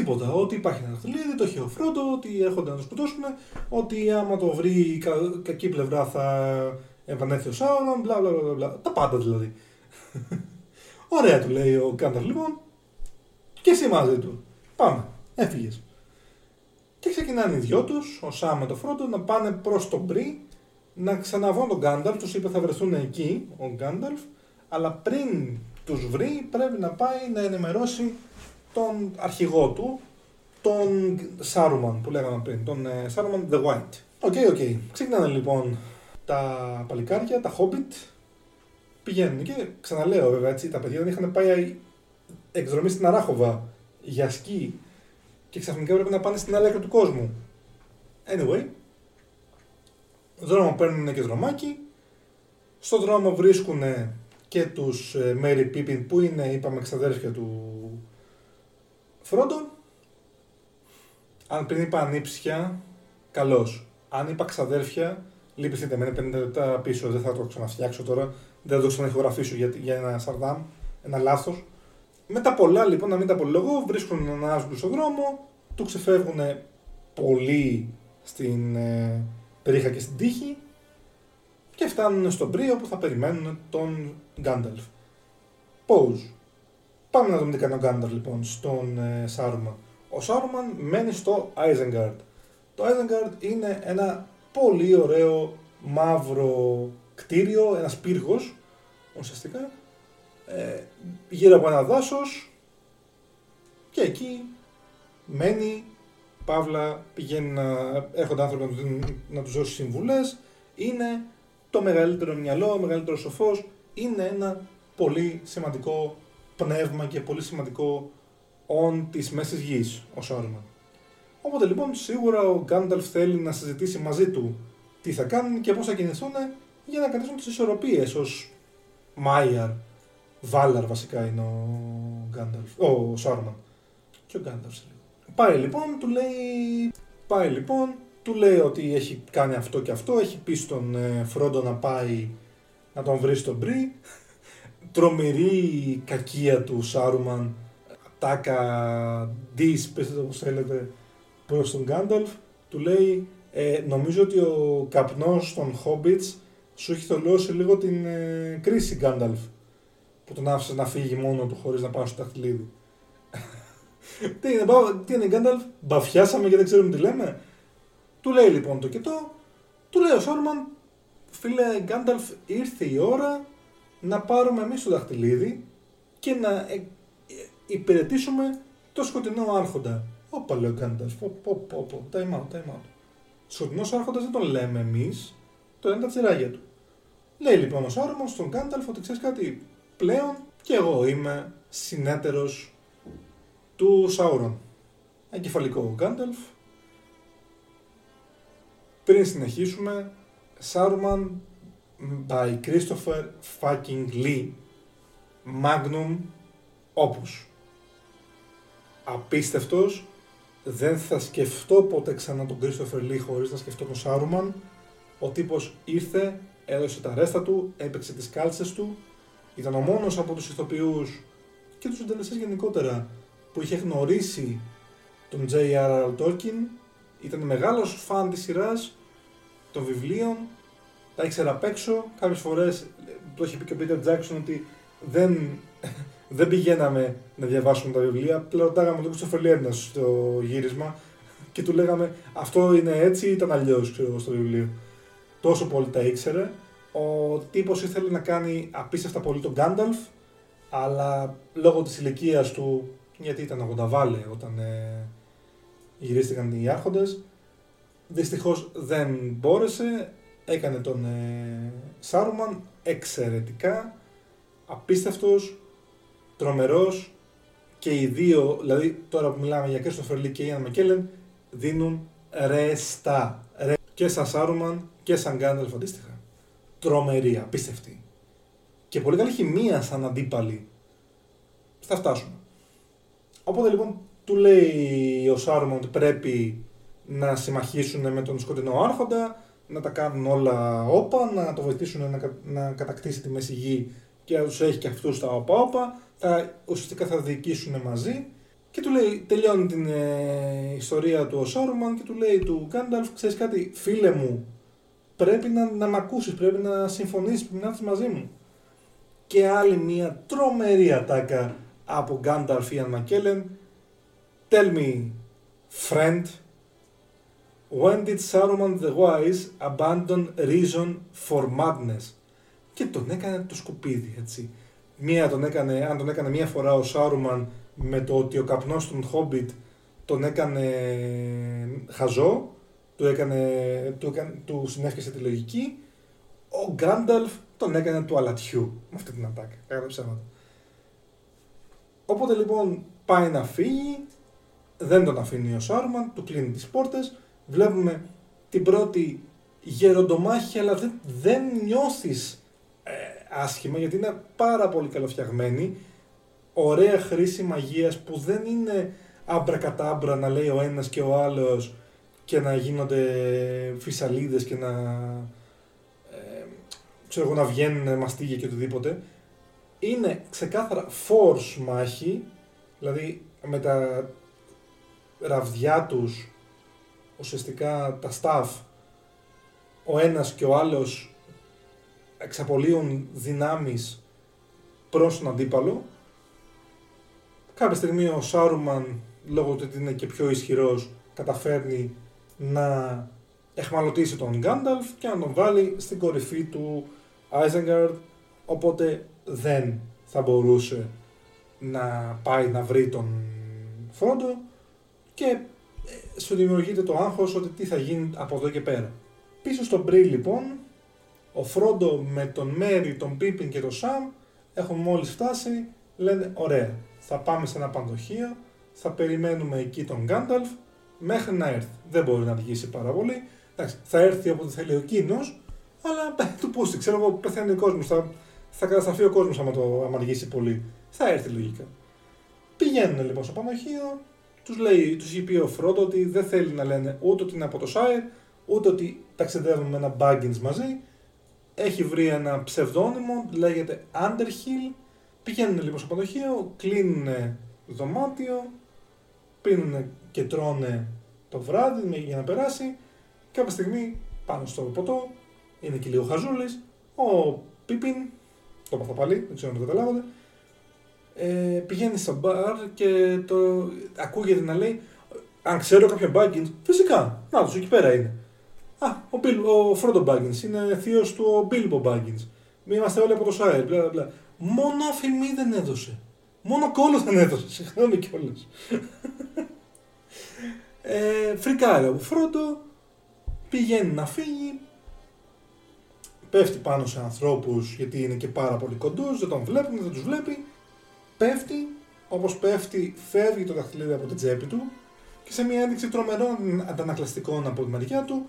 Τίποτα. Ότι υπάρχει ένα δαχτυλίδι, το έχει ο Φρόντο, ότι έρχονται να το σκοτώσουν, ότι άμα το βρει η κα, κακή πλευρά θα επανέλθει ο Σάουρον, μπλα μπλα μπλα. μπλα. Τα πάντα δηλαδή. Ωραία του λέει ο Γκάνταλφ λοιπόν. Και εσύ μαζί του. Πάμε. Έφυγες. Και ξεκινάνε οι δυο τους, ο Σάμ με το Φρόντο, να πάνε προς τον Μπρι, να ξαναβρούν τον Γκάνταλφ. Τους είπε θα βρεθούν εκεί ο Γκάνταλφ, αλλά πριν τους βρει πρέπει να πάει να ενημερώσει τον αρχηγό του, τον Σάρουμαν που λέγαμε πριν, τον ε, Σάρουμαν the White. OK, okay, OK. Okay. Ξεκινάνε λοιπόν τα παλικάρια, τα Hobbit, πηγαίνουν και ξαναλέω βέβαια έτσι, τα παιδιά δεν είχαν πάει εκδρομή στην Αράχοβα για σκι και ξαφνικά πρέπει να πάνε στην άλλη άκρη του κόσμου. Anyway, δρόμο παίρνουν και δρομάκι, στο δρόμο βρίσκουν και τους ε, Mary Pippin που είναι είπαμε ξαδέρφια του Φρόντο, αν πριν είπα ανήψια, καλώ. Αν είπα ξαδέρφια, λυπηθείτε με 50 λεπτά πίσω, δεν θα το ξαναφτιάξω τώρα, δεν θα το ξαναηχογραφήσω για, για ένα σαρδάμ, ένα λάθος. Με τα πολλά λοιπόν, να μην τα απολυλογώ, βρίσκουν έναν άσγκου στον δρόμο, του ξεφεύγουν πολύ στην ε, περίχα και στην τύχη και φτάνουν στον πρίο που θα περιμένουν τον Γκάνταλφ. Pause. Πάμε να δούμε τι κάνει ο Γκάνταρ λοιπόν στον ε, Σάρουμαν. Ο Σάρουμαν μένει στο Isengard. Το Isengard είναι ένα πολύ ωραίο μαύρο κτίριο, ένας πύργος ουσιαστικά, ε, γύρω από ένα δάσος και εκεί μένει, παύλα, πηγαίνει να έρχονται άνθρωποι να, του, να τους δώσει συμβουλές, είναι το μεγαλύτερο μυαλό, ο μεγαλύτερος σοφός, είναι ένα πολύ σημαντικό πνεύμα και πολύ σημαντικό όν της μέσης γης, ο Σόρμαν. Οπότε λοιπόν σίγουρα ο Γκάνταλφ θέλει να συζητήσει μαζί του τι θα κάνουν και πώς θα κινηθούν για να κρατήσουν τις ισορροπίες ως Μάιαρ, Βάλαρ βασικά είναι ο Γκάνταλφ, ο Σόρμαν και ο Γκάνταλφ Πάει λοιπόν, του λέει, πάει λοιπόν, του λέει ότι έχει κάνει αυτό και αυτό, έχει πει στον ε, Φρόντο να πάει να τον βρει στον Μπρι, τρομερή κακία του Σάρουμαν, τάκα ντύς, πέστε το όπως θέλετε, προς τον Γκάνταλφ, του λέει ε, νομίζω ότι ο καπνός των Hobbits σου έχει θολώσει λίγο την ε, κρίση Γκάνταλφ που τον άφησες να φύγει μόνο του χωρίς να πάει στο ταχτυλίδι. τι είναι, τι είναι Γκάνταλφ, μπαφιάσαμε και δεν ξέρουμε τι λέμε; Του λέει λοιπόν το κοιτώ, του λέει ο Σάρουμαν, φίλε Γκάνταλφ ήρθε η ώρα να πάρουμε εμείς το δαχτυλίδι και να ε, υπηρετήσουμε το σκοτεινό άρχοντα. Όπα λέει ο Γκάνταλφ, πω πω πω πω, time out, time out. Σκοτεινός άρχοντας δεν τον λέμε εμείς, το λένε τα τσιράγια του. Λέει λοιπόν ο Σάρομον στον Γκάνταλφ ότι ξέρεις κάτι, πλέον και εγώ είμαι συνέτερος του Σάουρον. Εγκεφαλικό ο Γκάνταλφ. Πριν συνεχίσουμε, Σάρουμαν by Christopher fucking Lee. Magnum Opus. Απίστευτος. Δεν θα σκεφτώ ποτέ ξανά τον Christopher Lee χωρίς να σκεφτώ τον Σάρουμαν. Ο τύπος ήρθε, έδωσε τα ρέστα του, έπαιξε τις κάλτσες του. Ήταν ο μόνος από τους ηθοποιούς και τους συντελεστές γενικότερα που είχε γνωρίσει τον J.R.R. Tolkien. Ήταν μεγάλος φαν της σειράς, των βιβλίων τα ήξερα απ' έξω. Κάποιες φορές το έχει πει και ο Peter Jackson ότι δεν, δεν πηγαίναμε να διαβάσουμε τα βιβλία. Απλά ρωτάγαμε τον Christopher στο γύρισμα και του λέγαμε αυτό είναι έτσι ή ήταν αλλιώς στο βιβλίο; Τόσο πολύ τα ήξερε. Ο τύπος ήθελε να κάνει απίστευτα πολύ τον Γκάνταλφ, αλλά λόγω της ηλικίας του, γιατί ήταν 80 βάλε όταν ε, γυρίστηκαν οι άρχοντες, δυστυχώς δεν μπόρεσε, έκανε τον ε, Σάρουμαν εξαιρετικά, απίστευτος, τρομερός και οι δύο, δηλαδή τώρα που μιλάμε για Κρίστοφερ Λί και Ιαν Μακέλεν, δίνουν ρεστά. Ρε, και σαν Σάρουμαν και σαν Γκάνταλφ αντίστοιχα. Τρομερή, απίστευτη. Και πολύ καλή χημεία σαν αντίπαλη. Θα φτάσουμε. Οπότε λοιπόν του λέει ο Σάρουμαν ότι πρέπει να συμμαχίσουν με τον σκοτεινό άρχοντα, να τα κάνουν όλα όπα, να το βοηθήσουν να, να κατακτήσει τη Μέση Γη και να τους έχει και αυτούς τα όπα όπα, θα, ουσιαστικά θα διοικήσουν μαζί και του λέει, τελειώνει την ε, ιστορία του ο Σάρουμαν και του λέει του Γκάνταλφ, ξέρεις κάτι, φίλε μου, πρέπει να, να μ' ακούσεις, πρέπει να συμφωνήσεις, πρέπει να έρθεις μαζί μου. Και άλλη μια τρομερή ατάκα από Γκάνταλφ Ιαν Μακέλεν, tell me, friend, When did Saruman the Wise abandon reason for madness? Και τον έκανε το σκουπίδι, έτσι. Μία τον έκανε, αν τον έκανε μία φορά ο Σάρουμαν με το ότι ο καπνός των Hobbit τον έκανε χαζό, του, έκανε, του, έκανε, του συνέφιασε τη λογική, ο Γκάνταλφ τον έκανε του αλατιού με αυτή την ατάκα. Έκανε ψέματα. Οπότε λοιπόν πάει να φύγει, δεν τον αφήνει ο Σάρουμαν, του κλείνει τις πόρτες, βλέπουμε την πρώτη γεροντομάχη, αλλά δεν, δεν νιώθεις ε, άσχημα, γιατί είναι πάρα πολύ καλοφτιαγμένη, ωραία χρήση μαγείας που δεν είναι άμπρα να λέει ο ένας και ο άλλος και να γίνονται φυσαλίδες και να, ε, ξέρω εγώ, να βγαίνουν μαστίγια και οτιδήποτε. Είναι ξεκάθαρα force μάχη, δηλαδή με τα ραβδιά τους ουσιαστικά τα staff, ο ένας και ο άλλος εξαπολύουν δυνάμεις προς τον αντίπαλο. Κάποια στιγμή ο Σάρουμαν, λόγω του ότι είναι και πιο ισχυρός, καταφέρνει να εχμαλωτήσει τον Γκάνταλφ και να τον βάλει στην κορυφή του Άιζενγκαρντ, οπότε δεν θα μπορούσε να πάει να βρει τον Φρόντο και σου δημιουργείται το άγχος ότι τι θα γίνει από εδώ και πέρα. Πίσω στον Μπρι λοιπόν, ο Φρόντο με τον Μέρι, τον Πίπιν και τον Σαμ έχουν μόλις φτάσει, λένε ωραία, θα πάμε σε ένα πανδοχείο, θα περιμένουμε εκεί τον Γκάνταλφ μέχρι να έρθει. Δεν μπορεί να αργήσει πάρα πολύ. Εντάξει, θα έρθει όποτε θέλει ο εκείνο, αλλά του πούστη, ξέρω εγώ, πεθαίνει ο κόσμος. Θα, θα καταστραφεί ο κόσμος άμα, το, άμα αργήσει πολύ. Θα έρθει λογικά. Πηγαίνουν λοιπόν στο πανδοχείο, τους λέει, τους έχει πει ο Φρόντο ότι δεν θέλει να λένε ούτε ότι είναι από το Σάιρ, ούτε ότι ταξιδεύουν με ένα Baggins μαζί. Έχει βρει ένα ψευδόνυμο, λέγεται Underhill. Πηγαίνουν λοιπόν στο πανδοχείο, κλείνουν δωμάτιο, πίνουν και τρώνε το βράδυ για να περάσει. Κάποια στιγμή πάνω στο ποτό, είναι και λίγο χαζούλης, ο Πίπιν, το είπα πάλι, δεν ξέρω αν το καταλάβατε, ε, πηγαίνει στο μπαρ και το ακούγεται να λέει αν ξέρω κάποιο Baggins, φυσικά, να τους εκεί πέρα είναι. Α, ο, Bill, ο Φρόντο Baggins είναι θείος του ο Bilbo Baggins. Μη είμαστε όλοι από το Σάιρ, μπλα μπλα. Μόνο αφημί δεν έδωσε. Μόνο κόλλος δεν έδωσε, συγγνώμη κιόλας. ε, φρικάρει ο Φρόντο, πηγαίνει να φύγει, πέφτει πάνω σε ανθρώπους γιατί είναι και πάρα πολύ κοντός, δεν τον βλέπουν, δεν τους βλέπει πέφτει, όπως πέφτει, φεύγει το δαχτυλίδι από την τσέπη του και σε μια ένδειξη τρομερών αντανακλαστικών από τη μεριά του,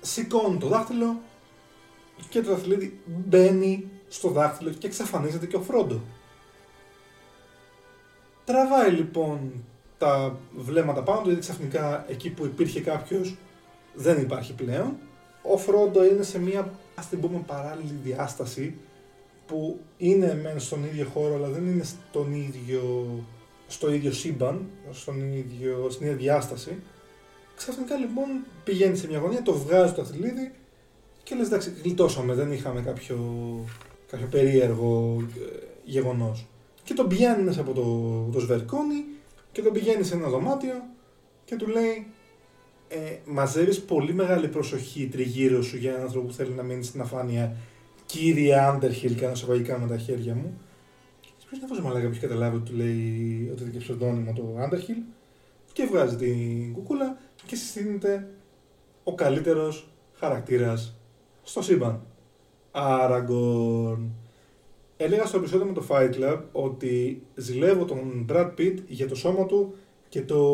σηκώνει το δάχτυλο και το δαχτυλίδι μπαίνει στο δάχτυλο και εξαφανίζεται και ο Φρόντο. Τραβάει λοιπόν τα βλέμματα πάνω του, γιατί ξαφνικά εκεί που υπήρχε κάποιος δεν υπάρχει πλέον. Ο Φρόντο είναι σε μια, ας την πούμε, παράλληλη διάσταση που είναι μεν στον ίδιο χώρο αλλά δεν είναι στον ίδιο, στο ίδιο σύμπαν, στον ίδιο, στην ίδια διάσταση. Ξαφνικά λοιπόν πηγαίνει σε μια γωνία, το βγάζει το αθλίδι και λες εντάξει γλιτώσαμε, δεν είχαμε κάποιο, κάποιο περίεργο ε, γεγονός. Και τον πηγαίνει μέσα από το, το σβερκόνι και τον πηγαίνει σε ένα δωμάτιο και του λέει ε, μαζεύεις πολύ μεγάλη προσοχή τριγύρω σου για έναν άνθρωπο που θέλει να μείνει στην αφάνεια κύριε Underhill, κάνω εισαγωγικά με τα χέρια μου. Ποιο είναι αυτό ο μαλάκα που έχει καταλάβει ότι του λέει ότι είναι και ψευδόνυμο το Underhill. Και βγάζει την κουκούλα και συστήνεται ο καλύτερος χαρακτήρας στο σύμπαν. Άραγκον. Έλεγα στο επεισόδιο με το Fight Club ότι ζηλεύω τον Brad Pitt για το σώμα του και το,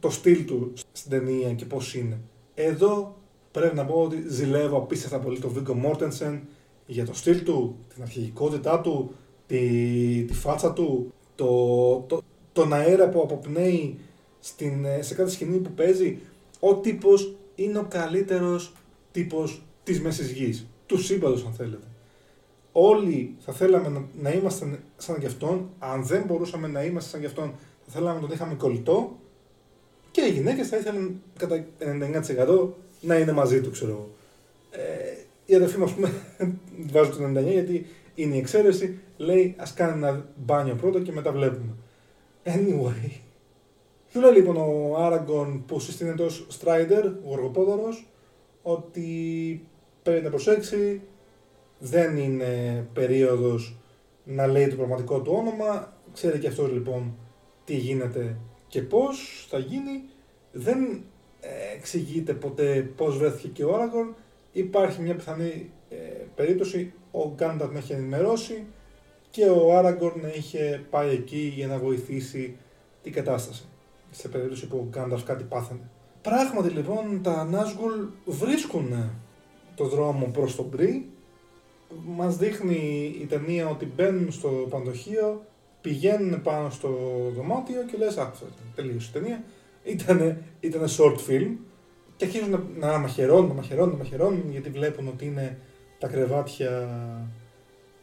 το στυλ του στην ταινία και πώς είναι. Εδώ πρέπει να πω ότι ζηλεύω απίστευτα πολύ τον Βίγκο Μόρτενσεν για το στυλ του, την αρχηγικότητά του, τη, τη φάτσα του, το, το, τον αέρα που αποπνέει στην, σε κάθε σκηνή που παίζει. Ο τύπος είναι ο καλύτερος τύπος της Μέσης Γης, του σύμπαντος αν θέλετε. Όλοι θα θέλαμε να, να είμαστε σαν και αυτόν, αν δεν μπορούσαμε να είμαστε σαν και αυτόν, θα θέλαμε να τον είχαμε κολλητό και οι γυναίκες θα ήθελαν κατά 99% να είναι μαζί του, ξέρω εγώ. Ε, η αδερφή μου, ας πούμε, βάζω το 99 γιατί είναι η εξαίρεση, λέει ας κάνει ένα μπάνιο πρώτα και μετά βλέπουμε. Anyway. Του λέει λοιπόν ο Άραγκον που συστήνεται ως Strider, ο γοργοπόδωρος, ότι πρέπει να προσέξει, δεν είναι περίοδος να λέει το πραγματικό του όνομα, ξέρει και αυτός λοιπόν τι γίνεται και πώς θα γίνει, δεν εξηγείται ποτέ πώς βρέθηκε και ο Άραγκον, υπάρχει μια πιθανή ε, περίπτωση ο Γκάνταρ να έχει ενημερώσει και ο Άραγκορ να είχε πάει εκεί για να βοηθήσει την κατάσταση. Σε περίπτωση που ο Γκάνταρ κάτι πάθανε. Πράγματι λοιπόν τα Νάσγκουλ βρίσκουν το δρόμο προς τον Μπρι. Μας δείχνει η ταινία ότι μπαίνουν στο παντοχείο, πηγαίνουν πάνω στο δωμάτιο και λες άκουσα, τελείωσε η ταινία. Ήτανε, ήτανε short film και αρχίζουν να, να μαχαιρώνουν, να μαχαιρώνουν, να μαχαιρώνουν γιατί βλέπουν ότι είναι τα κρεβάτια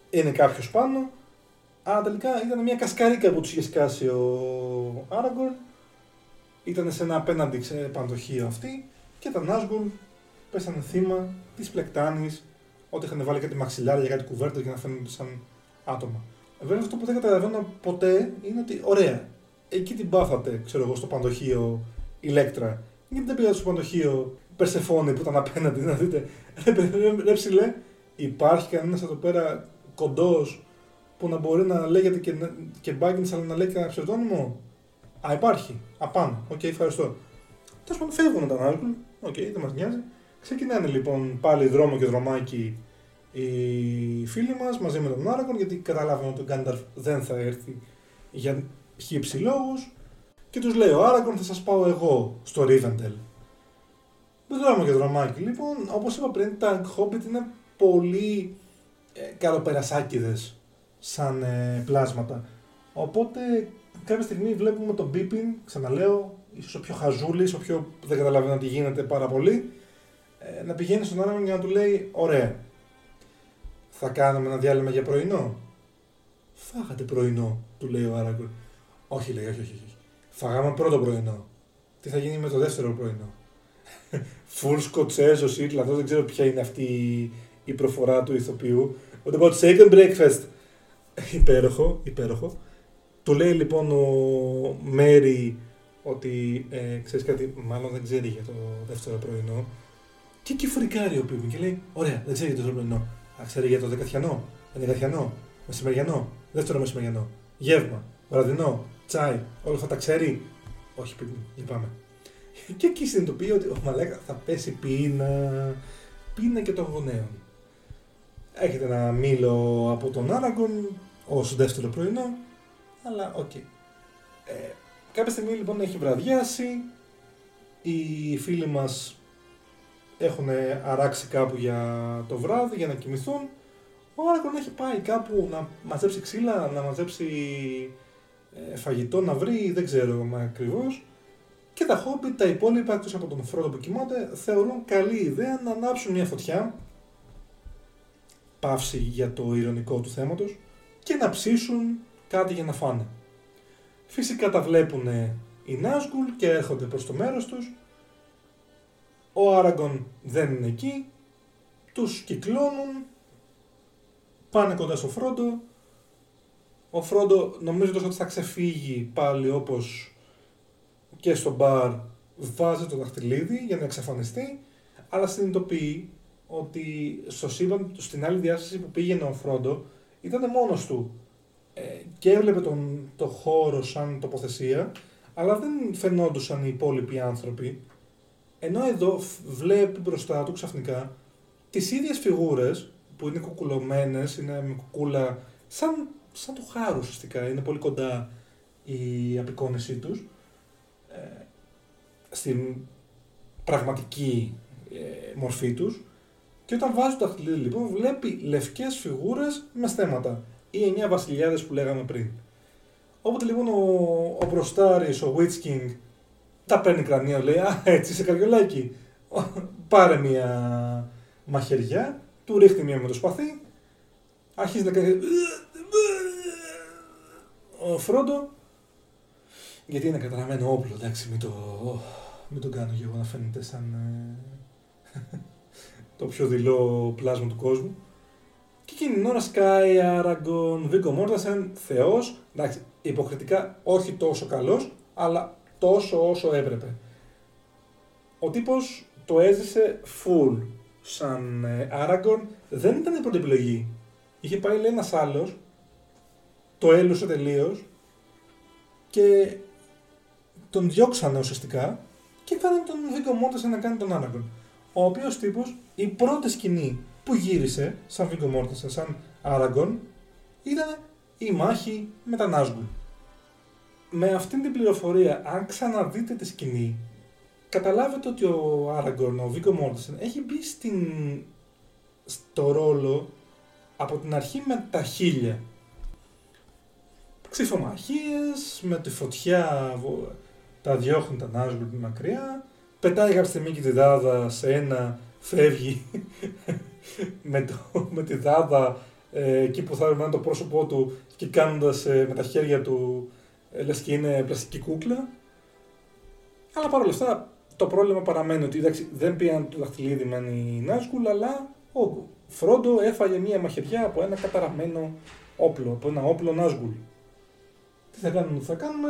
είναι κάποιος πάνω. Αλλά τελικά ήταν μια κασκαρίκα που τους είχε σκάσει ο Άραγκορν. Ήταν σε ένα απέναντι παντοχείο αυτή και τα Νάσγκουλ πέσανε θύμα της πλεκτάνης ότι είχαν βάλει κάτι μαξιλάρια για κάτι κουβέρτα για να φαίνονται σαν άτομα. Βέβαια αυτό που δεν καταλαβαίνω ποτέ είναι ότι ωραία, εκεί την πάθατε, ξέρω εγώ, στο παντοχείο Ηλέκτρα. Γιατί δεν πήγατε στο παντοχείο Περσεφόνη που ήταν απέναντι να δείτε. Ρε ψηλέ, υπάρχει κανένας εδώ πέρα κοντός που να μπορεί να λέγεται και, και Baggins αλλά να λέει και ένα ψευδόνυμο; Α, υπάρχει. Απάνω. OK, okay, ευχαριστώ. Τέλος πάντων, φεύγουν τα Νάζγκουλ. OK, okay, δεν μας νοιάζει. Ξεκινάνε λοιπόν πάλι δρόμο και δρομάκι οι φίλοι μας μαζί με τον Άραγκον γιατί καταλάβαμε ότι ο Γκάνταλφ δεν θα έρθει για χ ψ λόγους. Και τους λέει ο Άραγκον θα σας πάω εγώ στο Ρίβεντελ. Δρόμο και δρομάκι λοιπόν. Όπως είπα πριν, τα Hobbit είναι πολύ ε, καλοπερασάκιδες σαν ε, πλάσματα. Οπότε κάποια στιγμή βλέπουμε τον Μπίπιν, ξαναλέω, ίσως ο πιο χαζούλης, ο πιο δεν καταλαβαίνω τι γίνεται πάρα πολύ, ε, να πηγαίνει στον άνθρωπο για να του λέει «Ωραία, θα κάνουμε ένα διάλειμμα για πρωινό». «Φάγατε πρωινό», του λέει ο Άραγκορ. «Όχι», λέει, όχι, όχι, όχι. Φάγαμε πρώτο πρωινό. Τι θα γίνει με το δεύτερο πρωινό; Φουλ σκοτσέζο ή δεν ξέρω ποια είναι αυτή η προφορά του ηθοποιού. What about second breakfast? υπέροχο, υπέροχο. Του λέει λοιπόν ο Μέρι ότι ε, ξέρεις κάτι, μάλλον δεν ξέρει για το δεύτερο πρωινό. Και εκεί φρικάρει ο Πίπιν και λέει: Ωραία, δεν ξέρει για το δεύτερο πρωινό. Α, ξέρει για το δεκατιανό, ενδεκατιανό, μεσημεριανό, δεύτερο μεσημεριανό, γεύμα, βραδινό, τσάι, όλα αυτά τα ξέρει. Όχι, Πίπιν, λυπάμαι. Και εκεί συνειδητοποιεί ότι ω μαλάκα θα πέσει πείνα, πείνα και των γονέων. Έχετε ένα μήλο από τον Άραγκον ως δεύτερο πρωινό, αλλά OK. Okay. Ε, κάποια στιγμή λοιπόν έχει βραδιάσει, οι φίλοι μας έχουν αράξει κάπου για το βράδυ για να κοιμηθούν. Ο Άραγκον έχει πάει κάπου να μαζέψει ξύλα, να μαζέψει ε, φαγητό να βρει, δεν ξέρω ακριβώς. Και τα χόμπι, τα υπόλοιπα εκτός από τον Φρόντο που κοιμάται, θεωρούν καλή ιδέα να ανάψουν μια φωτιά παύση για το ηρωνικό του θέματος και να ψήσουν κάτι για να φάνε. Φυσικά τα βλέπουν οι Νάσγκουλ και έρχονται προς το μέρος τους. Ο Άραγκον δεν είναι εκεί. Τους κυκλώνουν. Πάνε κοντά στο Φρόντο. Ο Φρόντο νομίζω ότι θα ξεφύγει πάλι όπως και στο μπαρ βάζει το δαχτυλίδι για να εξαφανιστεί αλλά συνειδητοποιεί ότι στο σύμπαν, στην άλλη διάσταση που πήγαινε ο Φρόντο, ήταν μόνος του ε, και έβλεπε τον, το χώρο σαν τοποθεσία, αλλά δεν φαινόντουσαν οι υπόλοιποι άνθρωποι. Ενώ εδώ βλέπει μπροστά του ξαφνικά τις ίδιες φιγούρες που είναι κουκουλωμένες, είναι με κουκούλα σαν, σαν το χάρο ουσιαστικά, είναι πολύ κοντά η απεικόνισή τους. Ε, στην πραγματική ε, μορφή τους. Και όταν βάζει το δαχτυλίδι λοιπόν βλέπει λευκές φιγούρες με στέματα. Οι εννιά βασιλιάδες που λέγαμε πριν. Όποτε λοιπόν ο, ο Μπροστάρης, ο Witch King τα παίρνει κρανία, λέει «Α, έτσι είσαι καριολάκι, πάρε μια μαχαιριά, του ρίχνει μια με το σπαθί, αρχίζει να κάνει ο Φρόντο, γιατί είναι καταραμένο όπλο, εντάξει, μην το, μην το κάνω και εγώ να φαίνεται σαν ε, το πιο δειλό πλάσμα του κόσμου. Και εκείνη την ώρα σκάει Άραγκον, Βίκο Μόρτασεν, θεός, εντάξει, υποκριτικά όχι τόσο καλός, αλλά τόσο όσο έπρεπε. Ο τύπος το έζησε full σαν Άραγκον, δεν ήταν η πρώτη επιλογή. Είχε πάει λέει ένας άλλος, το έλουσε τελείως και τον διώξανε ουσιαστικά και κάνανε τον Βίκο Μόρτασεν να κάνει τον Άραγκον. Ο οποίος τύπος, η πρώτη σκηνή που γύρισε σαν Βίγκο Μόρτεσεν, σαν Άραγκον, ήταν η μάχη με τα Νάσγκουλ. Με αυτήν την πληροφορία, αν ξαναδείτε τη σκηνή, καταλάβετε ότι ο Άραγκον, ο Βίγκο Μόρτεσεν, έχει μπει στην... στο ρόλο από την αρχή με τα χίλια. Ξυφομαχίες, με τη φωτιά τα διώχνουν τα Νάσγκουλ μακριά, πετάει κάποια στιγμή και τη δάδα σε ένα, φεύγει με, το, με τη δάδα ε, εκεί που θα είναι το πρόσωπό του και κάνοντας ε, με τα χέρια του ε, λες και είναι πλαστική κούκλα. Αλλά παρόλα αυτά το πρόβλημα παραμένει ότι εντάξει, δεν πήγαν το δαχτυλίδι με η Νάσκουλ, αλλά ο Φρόντο έφαγε μία μαχαιριά από ένα καταραμένο όπλο, από ένα όπλο Νάσκουλ. Τι θα κάνουμε, τι θα κάνουμε.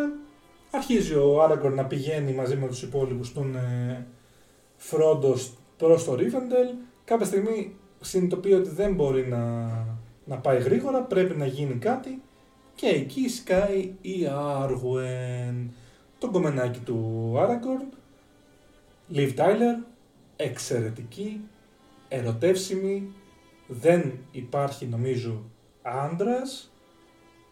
Αρχίζει ο Άραγκορ να πηγαίνει μαζί με τους υπόλοιπους στον ε, Φρόντο προς το Ρίβεντελ. Κάποια στιγμή συνειδητοποιεί ότι δεν μπορεί να, να πάει γρήγορα, πρέπει να γίνει κάτι και εκεί σκάει η Άργουεν, το κομμενάκι του Άραγκορν, Λιβ Τάιλερ, εξαιρετική, ερωτεύσιμη, δεν υπάρχει νομίζω άντρας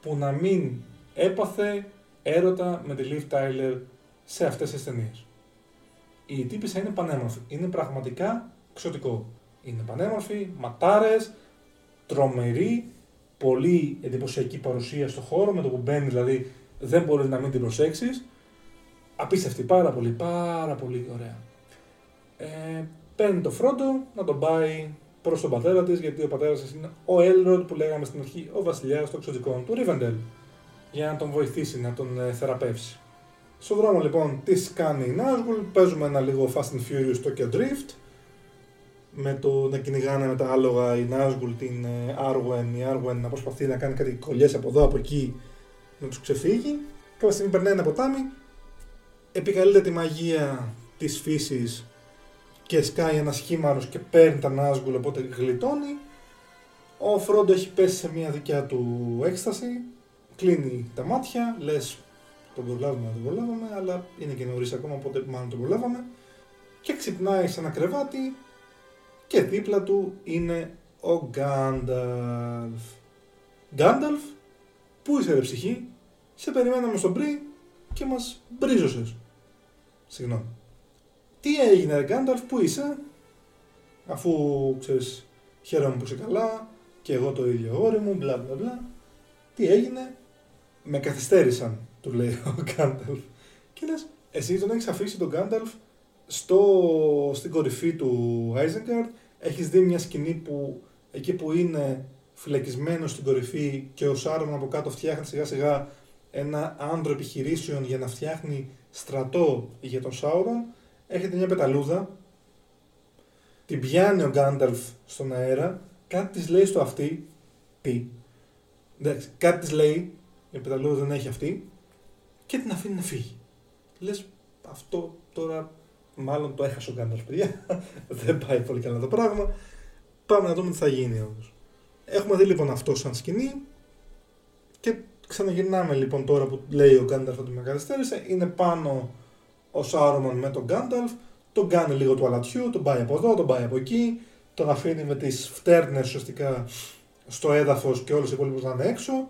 που να μην έπαθε έρωτα με τη Λιβ Τάιλερ σε αυτές τις ταινίες. Η τύπησα είναι πανέμορφη, είναι πραγματικά εξωτικό. Είναι πανέμορφη, ματάρες, τρομερή, πολύ εντυπωσιακή παρουσία στο χώρο, με το που μπαίνει δηλαδή δεν μπορείς να μην την προσέξεις. Απίστευτη, πάρα πολύ, πάρα πολύ ωραία. Ε, παίρνει το φρόντο να τον πάει προς τον πατέρα της, γιατί ο πατέρας της είναι ο Έλροντ που λέγαμε στην αρχή, ο βασιλιάς των εξωτικών του Ρίβεντελ, για να τον βοηθήσει, να τον ε, θεραπεύσει. Στο δρόμο λοιπόν τι κάνει η Nazgul, παίζουμε ένα λίγο Fast and Furious Tokyo Drift, με το να κυνηγάνε με τα άλογα η Nazgul την ε, Arwen, η Arwen να προσπαθεί να κάνει κάτι κολλιές από εδώ από εκεί να τους ξεφύγει. Κάποια στιγμή περνάει ένα ποτάμι, επικαλείται τη μαγεία της φύσης και σκάει ένα χήμαρος και παίρνει τα Nazgul οπότε γλιτώνει. Ο Φρόντο έχει πέσει σε μια δικιά του έκσταση, κλείνει τα μάτια, λες τον προλάβουμε να τον προλάβαμε, αλλά είναι και νωρίς ακόμα, οπότε μάλλον τον προλάβαμε. Και ξυπνάει σε ένα κρεβάτι και δίπλα του είναι ο Γκάνταλφ. Γκάνταλφ, πού είσαι ρε ψυχή, σε περιμέναμε στον πρι και μας μπρίζωσες. Συγγνώμη. Τι έγινε ρε Γκάνταλφ, πού είσαι, αφού ξέρεις χαίρομαι που είσαι καλά και εγώ το ίδιο γόρι μου, μπλα μπλα μπλα. Τι έγινε, με καθυστέρησαν του λέει ο Γκάνταλφ. Και λες, εσύ τον έχεις αφήσει τον Γκάνταλφ στο, στην κορυφή του Άιζενγκαρτ. Έχεις δει μια σκηνή που εκεί που είναι φυλακισμένο στην κορυφή και ο Σάρον από κάτω φτιάχνει σιγά σιγά ένα άντρο επιχειρήσεων για να φτιάχνει στρατό για τον Σάουρον. Έχετε μια πεταλούδα, την πιάνει ο Γκάνταλφ στον αέρα, κάτι της λέει στο αυτή, τι, εντάξει, κάτι της λέει, η πεταλούδα δεν έχει αυτή, και την αφήνει να φύγει. Λες, αυτό τώρα μάλλον το έχασε ο Γκάνταλφ, παιδιά. Δεν πάει πολύ καλά το πράγμα. Πάμε να δούμε τι θα γίνει όμως. Έχουμε δει λοιπόν αυτό σαν σκηνή και ξαναγυρνάμε λοιπόν τώρα που λέει ο Γκάνταλφ ότι με καθυστέρησε. Είναι πάνω ο Σάρομαν με τον Γκάνταλφ, τον κάνει λίγο του αλατιού, τον πάει από εδώ, τον πάει από εκεί, τον αφήνει με τις φτέρνες ουσιαστικά στο έδαφος και όλους οι υπόλοιπους να είναι έξω.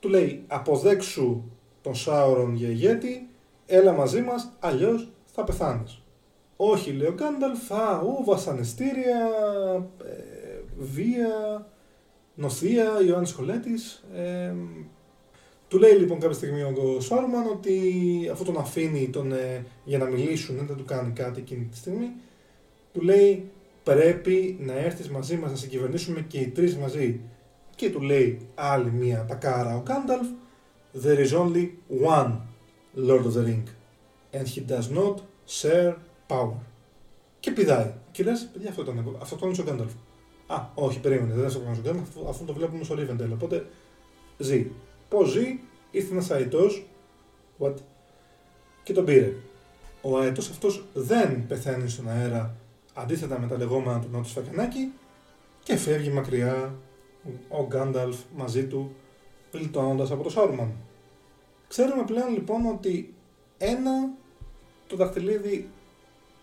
Του λέει αποδέξου τον Σάουρον για ηγέτη, έλα μαζί μας, αλλιώς θα πεθάνεις. Όχι, λέει ο Γκάνταλφ, θα ου, βασανιστήρια, ε, βία, νοθεία, Ιωάννης Κολέτης. Ε, του λέει λοιπόν κάποια στιγμή ο Σάρμαν ότι αφού τον αφήνει τον, ε, για να μιλήσουν, δεν του κάνει κάτι εκείνη τη στιγμή, του λέει πρέπει να έρθεις μαζί μας να συγκυβερνήσουμε και οι τρεις μαζί. Και του λέει άλλη μία τακάρα ο Γκάνταλφ, there is only one Lord of the Ring and he does not share power. Και πηδάει. Και λες, παιδιά, αυτό ήταν. Αυτό ήταν ο Γκάνταλφ. Α, όχι, περίμενε, δεν είναι ο Γκάνταλφ, αφού το βλέπουμε στο Rivendell. Οπότε ζει. Πώς ζει, ήρθε ένας αετός. What? Και τον πήρε. Ο αετός αυτός δεν πεθαίνει στον αέρα αντίθετα με τα λεγόμενα του Νότου Σφακιανάκη και φεύγει μακριά ο Γκάνταλφ μαζί του γλιτώνοντα από το Σάρουμαν. Ξέρουμε πλέον λοιπόν ότι ένα το δαχτυλίδι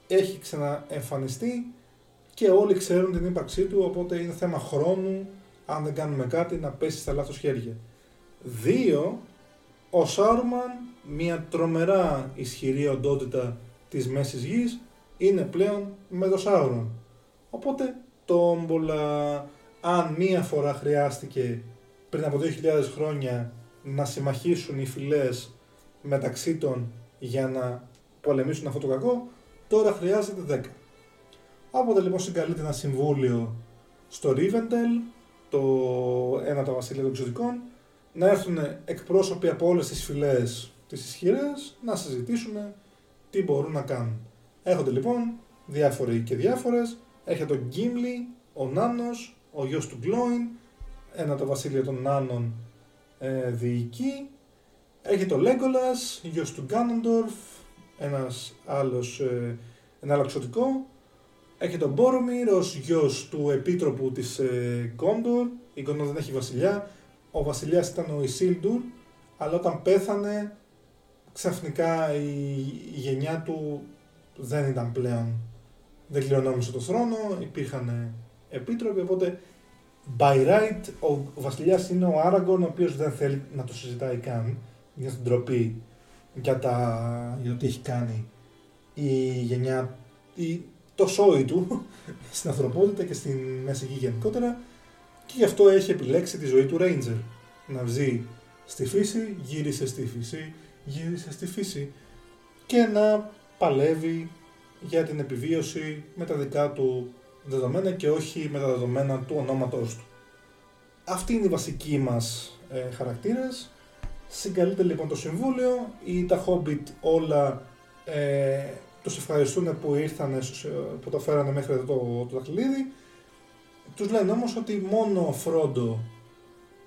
έχει ξαναεμφανιστεί και όλοι ξέρουν την ύπαρξή του, οπότε είναι θέμα χρόνου, αν δεν κάνουμε κάτι, να πέσει στα λάθος χέρια. Δύο, ο Σάρουμαν, μια τρομερά ισχυρή οντότητα της Μέσης Γης, είναι πλέον με το Σάουρον. Οπότε, τόμπολα, αν μία φορά χρειάστηκε πριν από 2.000 χρόνια να συμμαχήσουν οι φυλές μεταξύ των για να πολεμήσουν αυτό το κακό, τώρα χρειάζεται 10. Όποτε λοιπόν συγκαλείται ένα συμβούλιο στο Rivendell, το ένα τα βασίλεια των εξωτικών, να έρθουν εκπρόσωποι από όλες τις φυλές τις ισχυρές, να συζητήσουν τι μπορούν να κάνουν. Έχονται λοιπόν διάφοροι και διάφορες, έχει τον Gimli, ο Νάνος, ο γιος του Γκλόιν, ένα το βασίλειο των Νάνων ε, διοικεί, έχει το Legolas, γιος του Ganondorf, ένας άλλος, ε, ένα άλλο εξωτικό. Έχει τον Μπόρομιρ ως γιος του επίτροπου της ε, Gondor. Η Gondor δεν έχει βασιλιά. Ο βασιλιάς ήταν ο Ισίλντουρ, αλλά όταν πέθανε ξαφνικά η, γενιά του δεν ήταν πλέον, δεν κληρονόμησε το θρόνο, υπήρχαν επίτροποι, οπότε by right ο βασιλιάς είναι ο Άραγκον, ο οποίος δεν θέλει να το συζητάει καν, για την τροπή για, τα, για το τι έχει κάνει η γενιά, η, το σόι του στην ανθρωπότητα και στην μέση γη γενικότερα και γι' αυτό έχει επιλέξει τη ζωή του Ranger. Να ζει στη φύση, γύρισε στη φύση, γύρισε στη φύση και να παλεύει για την επιβίωση με τα δικά του δεδομένα και όχι με τα δεδομένα του ονόματός του. Αυτοί είναι οι βασικοί μας ε, χαρακτήρες. Συγκαλείται λοιπόν το Συμβούλιο, οι τα Hobbit όλα ε, τους ευχαριστούν που ήρθαν, που το φέρανε μέχρι εδώ το, το δαχτυλίδι. Τους λένε όμως ότι μόνο ο Φρόντο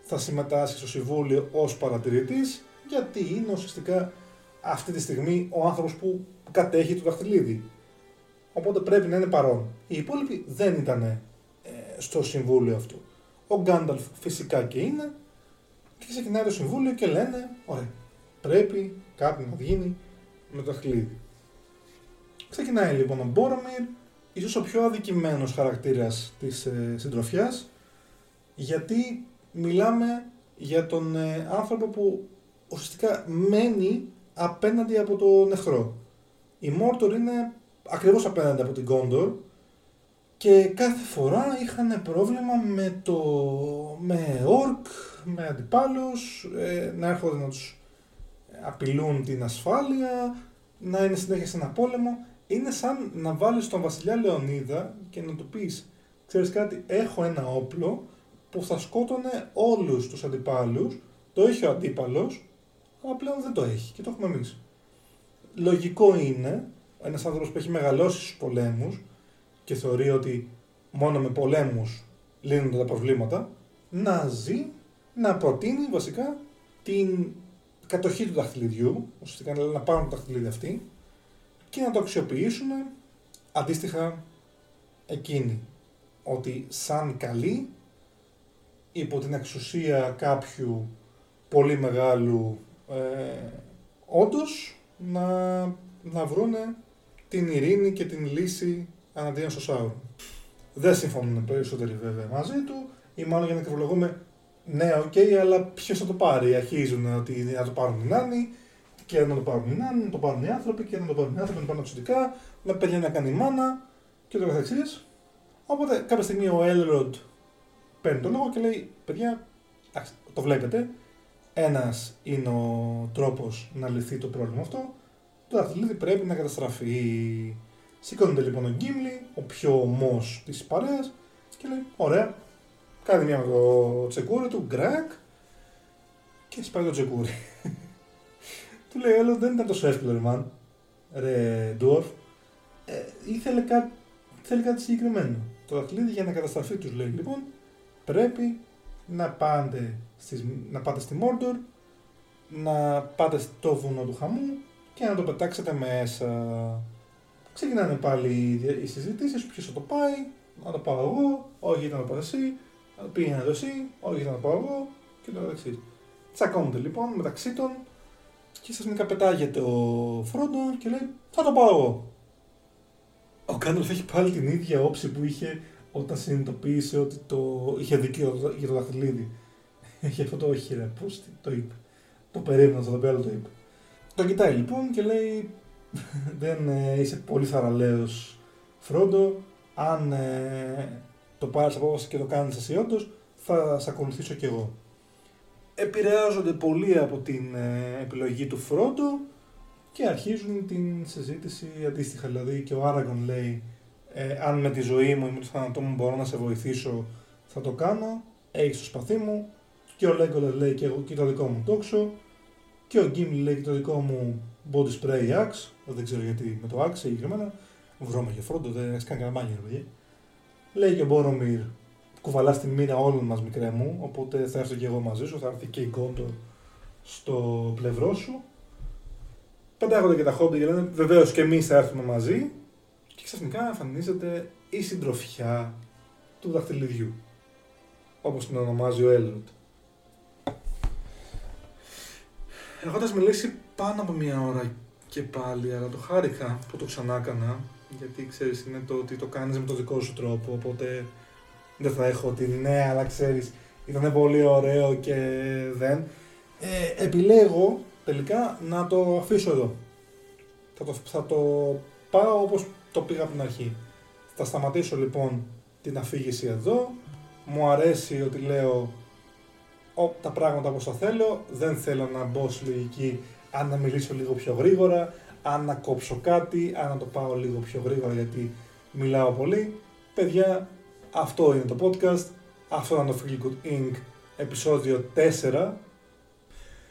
θα συμμετάσχει στο Συμβούλιο ως παρατηρητής, γιατί είναι ουσιαστικά αυτή τη στιγμή ο άνθρωπος που κατέχει το δαχτυλίδι. Οπότε πρέπει να είναι παρόν. Οι υπόλοιποι δεν ήταν ε, στο Συμβούλιο αυτό. Ο Γκάνταλφ φυσικά και είναι, και ξεκινάει το συμβούλιο και λένε, ωραία, πρέπει κάτι να γίνει με το χλίδι. Ξεκινάει λοιπόν ο Μπόρομιρ, ίσως ο πιο αδικημένος χαρακτήρας της ε, συντροφιάς, γιατί μιλάμε για τον ε, άνθρωπο που ουσιαστικά μένει απέναντι από τον εχθρό. Η Μόρτορ είναι ακριβώς απέναντι από την Κόντορ και κάθε φορά είχαν πρόβλημα με το με όρκ, με αντιπάλους, ε, να έρχονται να τους απειλούν την ασφάλεια, να είναι συνέχεια σε ένα πόλεμο. Είναι σαν να βάλεις τον βασιλιά Λεωνίδα και να του πεις, ξέρεις κάτι, έχω ένα όπλο που θα σκότωνε όλους τους αντιπάλους, το έχει ο αντίπαλος, αλλά πλέον δεν το έχει και το έχουμε εμείς. Λογικό είναι, ένας άνθρωπος που έχει μεγαλώσει στους πολέμους και θεωρεί ότι μόνο με πολέμους λύνονται τα προβλήματα, να ζει, να προτείνει βασικά την κατοχή του δαχτυλιδιού, ουσιαστικά να πάρουν το δαχτυλίδι αυτή και να το αξιοποιήσουν αντίστοιχα εκείνοι. Ότι σαν καλή, υπό την εξουσία κάποιου πολύ μεγάλου ε, όντως, να, να βρούνε την ειρήνη και την λύση εναντίον στο Σάουρον. Δεν συμφωνούν περισσότεροι βέβαια μαζί του, ή μάλλον για να ακριβολογούμε, ναι, οκ, αλλά ποιος θα το πάρει; Αρχίζουν ότι να το πάρουν οι νάνοι, και να το πάρουν οι νάνοι, να το πάρουν οι άνθρωποι, και να το πάρουν οι άνθρωποι, να το πάρουν ξωτικά, με παιδιά να κάνει μάνα και το καθεξής. Οπότε κάποια στιγμή ο Έλροντ παίρνει το λόγο και λέει: Παιδιά, το βλέπετε, ένας είναι ο τρόπος να λυθεί το πρόβλημα αυτό. Το δαχτυλίδι πρέπει να καταστραφεί. Σηκώνεται λοιπόν ο Γκίμλι, ο πιο ομός της παρέας, και λέει: Ωραία, κάνει μια με το τσεκούρι του, γκρακ, και σπάει το τσεκούρι. του λέει: Έλα, δεν ήταν τόσο εύκολο, ρε μαν. Ρε, Ντουόρφ. Ε, ήθελε κάτι, θέλει κάτι συγκεκριμένο. Το δαχτυλίδι για να καταστραφεί, τους λέει λοιπόν, πρέπει να πάτε, στις, να πάτε στη Μόρντορ, να πάτε στο βουνό του χαμού και να το πετάξετε μέσα. Ξεκινάνε πάλι οι συζητήσεις, ποιος θα το πάει, να το πάω εγώ, όχι να το πάω εσύ, πήγαινε το εσύ, όχι να το πάω εγώ και το εξής. Τσακώνονται λοιπόν μεταξύ των και ξαφνικά πετάγεται ο Φρόντο και λέει θα το πάω εγώ. Ο Κάντολφ έχει πάλι την ίδια όψη που είχε όταν συνειδητοποίησε ότι το είχε δίκιο για το δαχτυλίδι. Έχει αυτό το όχι ρε, πώς το είπε. Το περίμενα, θα το πει το είπε. Το κοιτάει λοιπόν και λέει δεν ε, είσαι πολύ θαραλέος Φρόντο, αν ε, το πάρεις απόφαση και το κάνεις εσύ όντως, θα σε ακολουθήσω κι εγώ. Επηρεάζονται πολύ από την ε, επιλογή του Φρόντο και αρχίζουν την συζήτηση αντίστοιχα. Δηλαδή και ο Άραγκον λέει ε, αν με τη ζωή μου ή με το θάνατό μου μπορώ να σε βοηθήσω, θα το κάνω. Έχεις το σπαθί μου. Και ο Λέγκολερ λέει και, εγώ, και το δικό μου τόξο. Και ο Γκίμλι λέει και το δικό μου body spray axe. Δεν ξέρω γιατί με το axe συγκεκριμένα. Βρώμα και φρόντο, δεν έχεις κάνει καμπάνια, ρε παιδιά. Λέει και ο Μπόρομιρ, κουβαλάς τη μοίρα όλων μας, μικρέ μου. Οπότε θα έρθω και εγώ μαζί σου, θα έρθει και η Γκόντο στο πλευρό σου. Πετάγονται και τα χόμπι και λένε βεβαίως και εμείς θα έρθουμε μαζί και ξαφνικά εμφανίζεται η συντροφιά του δαχτυλιδιού. Όπως την ονομάζει ο Έλροντ. Έχοντας μιλήσει πάνω από μία ώρα και πάλι, αλλά το χάρηκα που το ξανά έκανα, γιατί ξέρεις είναι το ότι το κάνεις με το δικό σου τρόπο, οπότε δεν θα έχω ότι ναι, αλλά ξέρεις, ήταν πολύ ωραίο και δεν. Ε, επιλέγω τελικά να το αφήσω εδώ. Θα το, θα το πάω όπως το πήγα από την αρχή. Θα σταματήσω λοιπόν την αφήγηση εδώ. Μου αρέσει ότι λέω τα πράγματα όπως τα θέλω. Δεν θέλω να μπω στη λογική αν να μιλήσω λίγο πιο γρήγορα, αν να κόψω κάτι, αν να το πάω λίγο πιο γρήγορα γιατί μιλάω πολύ. Παιδιά, αυτό είναι το podcast. Αυτό είναι το Feel Good Inc. επεισόδιο 4.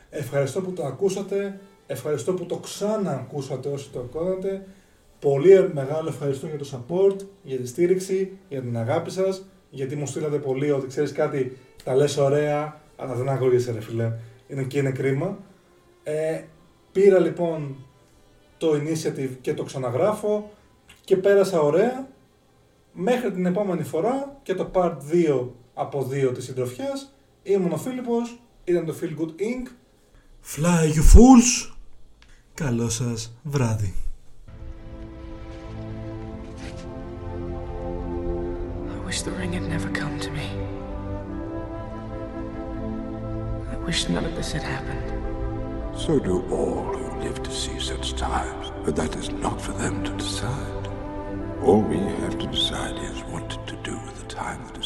Ευχαριστώ που το ακούσατε. Ευχαριστώ που το ξαναακούσατε όσοι το ακούσατε. Πολύ μεγάλο ευχαριστώ για το support, για τη στήριξη, για την αγάπη σας, γιατί μου στείλατε πολύ ότι ξέρεις κάτι, τα λες ωραία, αλλά δεν ακούγεσαι ρε φιλέ. Είναι και είναι κρίμα. Ε, πήρα λοιπόν το initiative και το ξαναγράφω και πέρασα ωραία. Μέχρι την επόμενη φορά και το part 2 από 2 της συντροφιάς ήμουν ο Φίλιππος, ήταν το Feel Good Inc. Fly you fools! Καλό σας βράδυ. wish the ring had never come to me. Wish none of this had happened. So do all who live to see such times, but that is not for them to decide. All we have to decide is what to do with the time that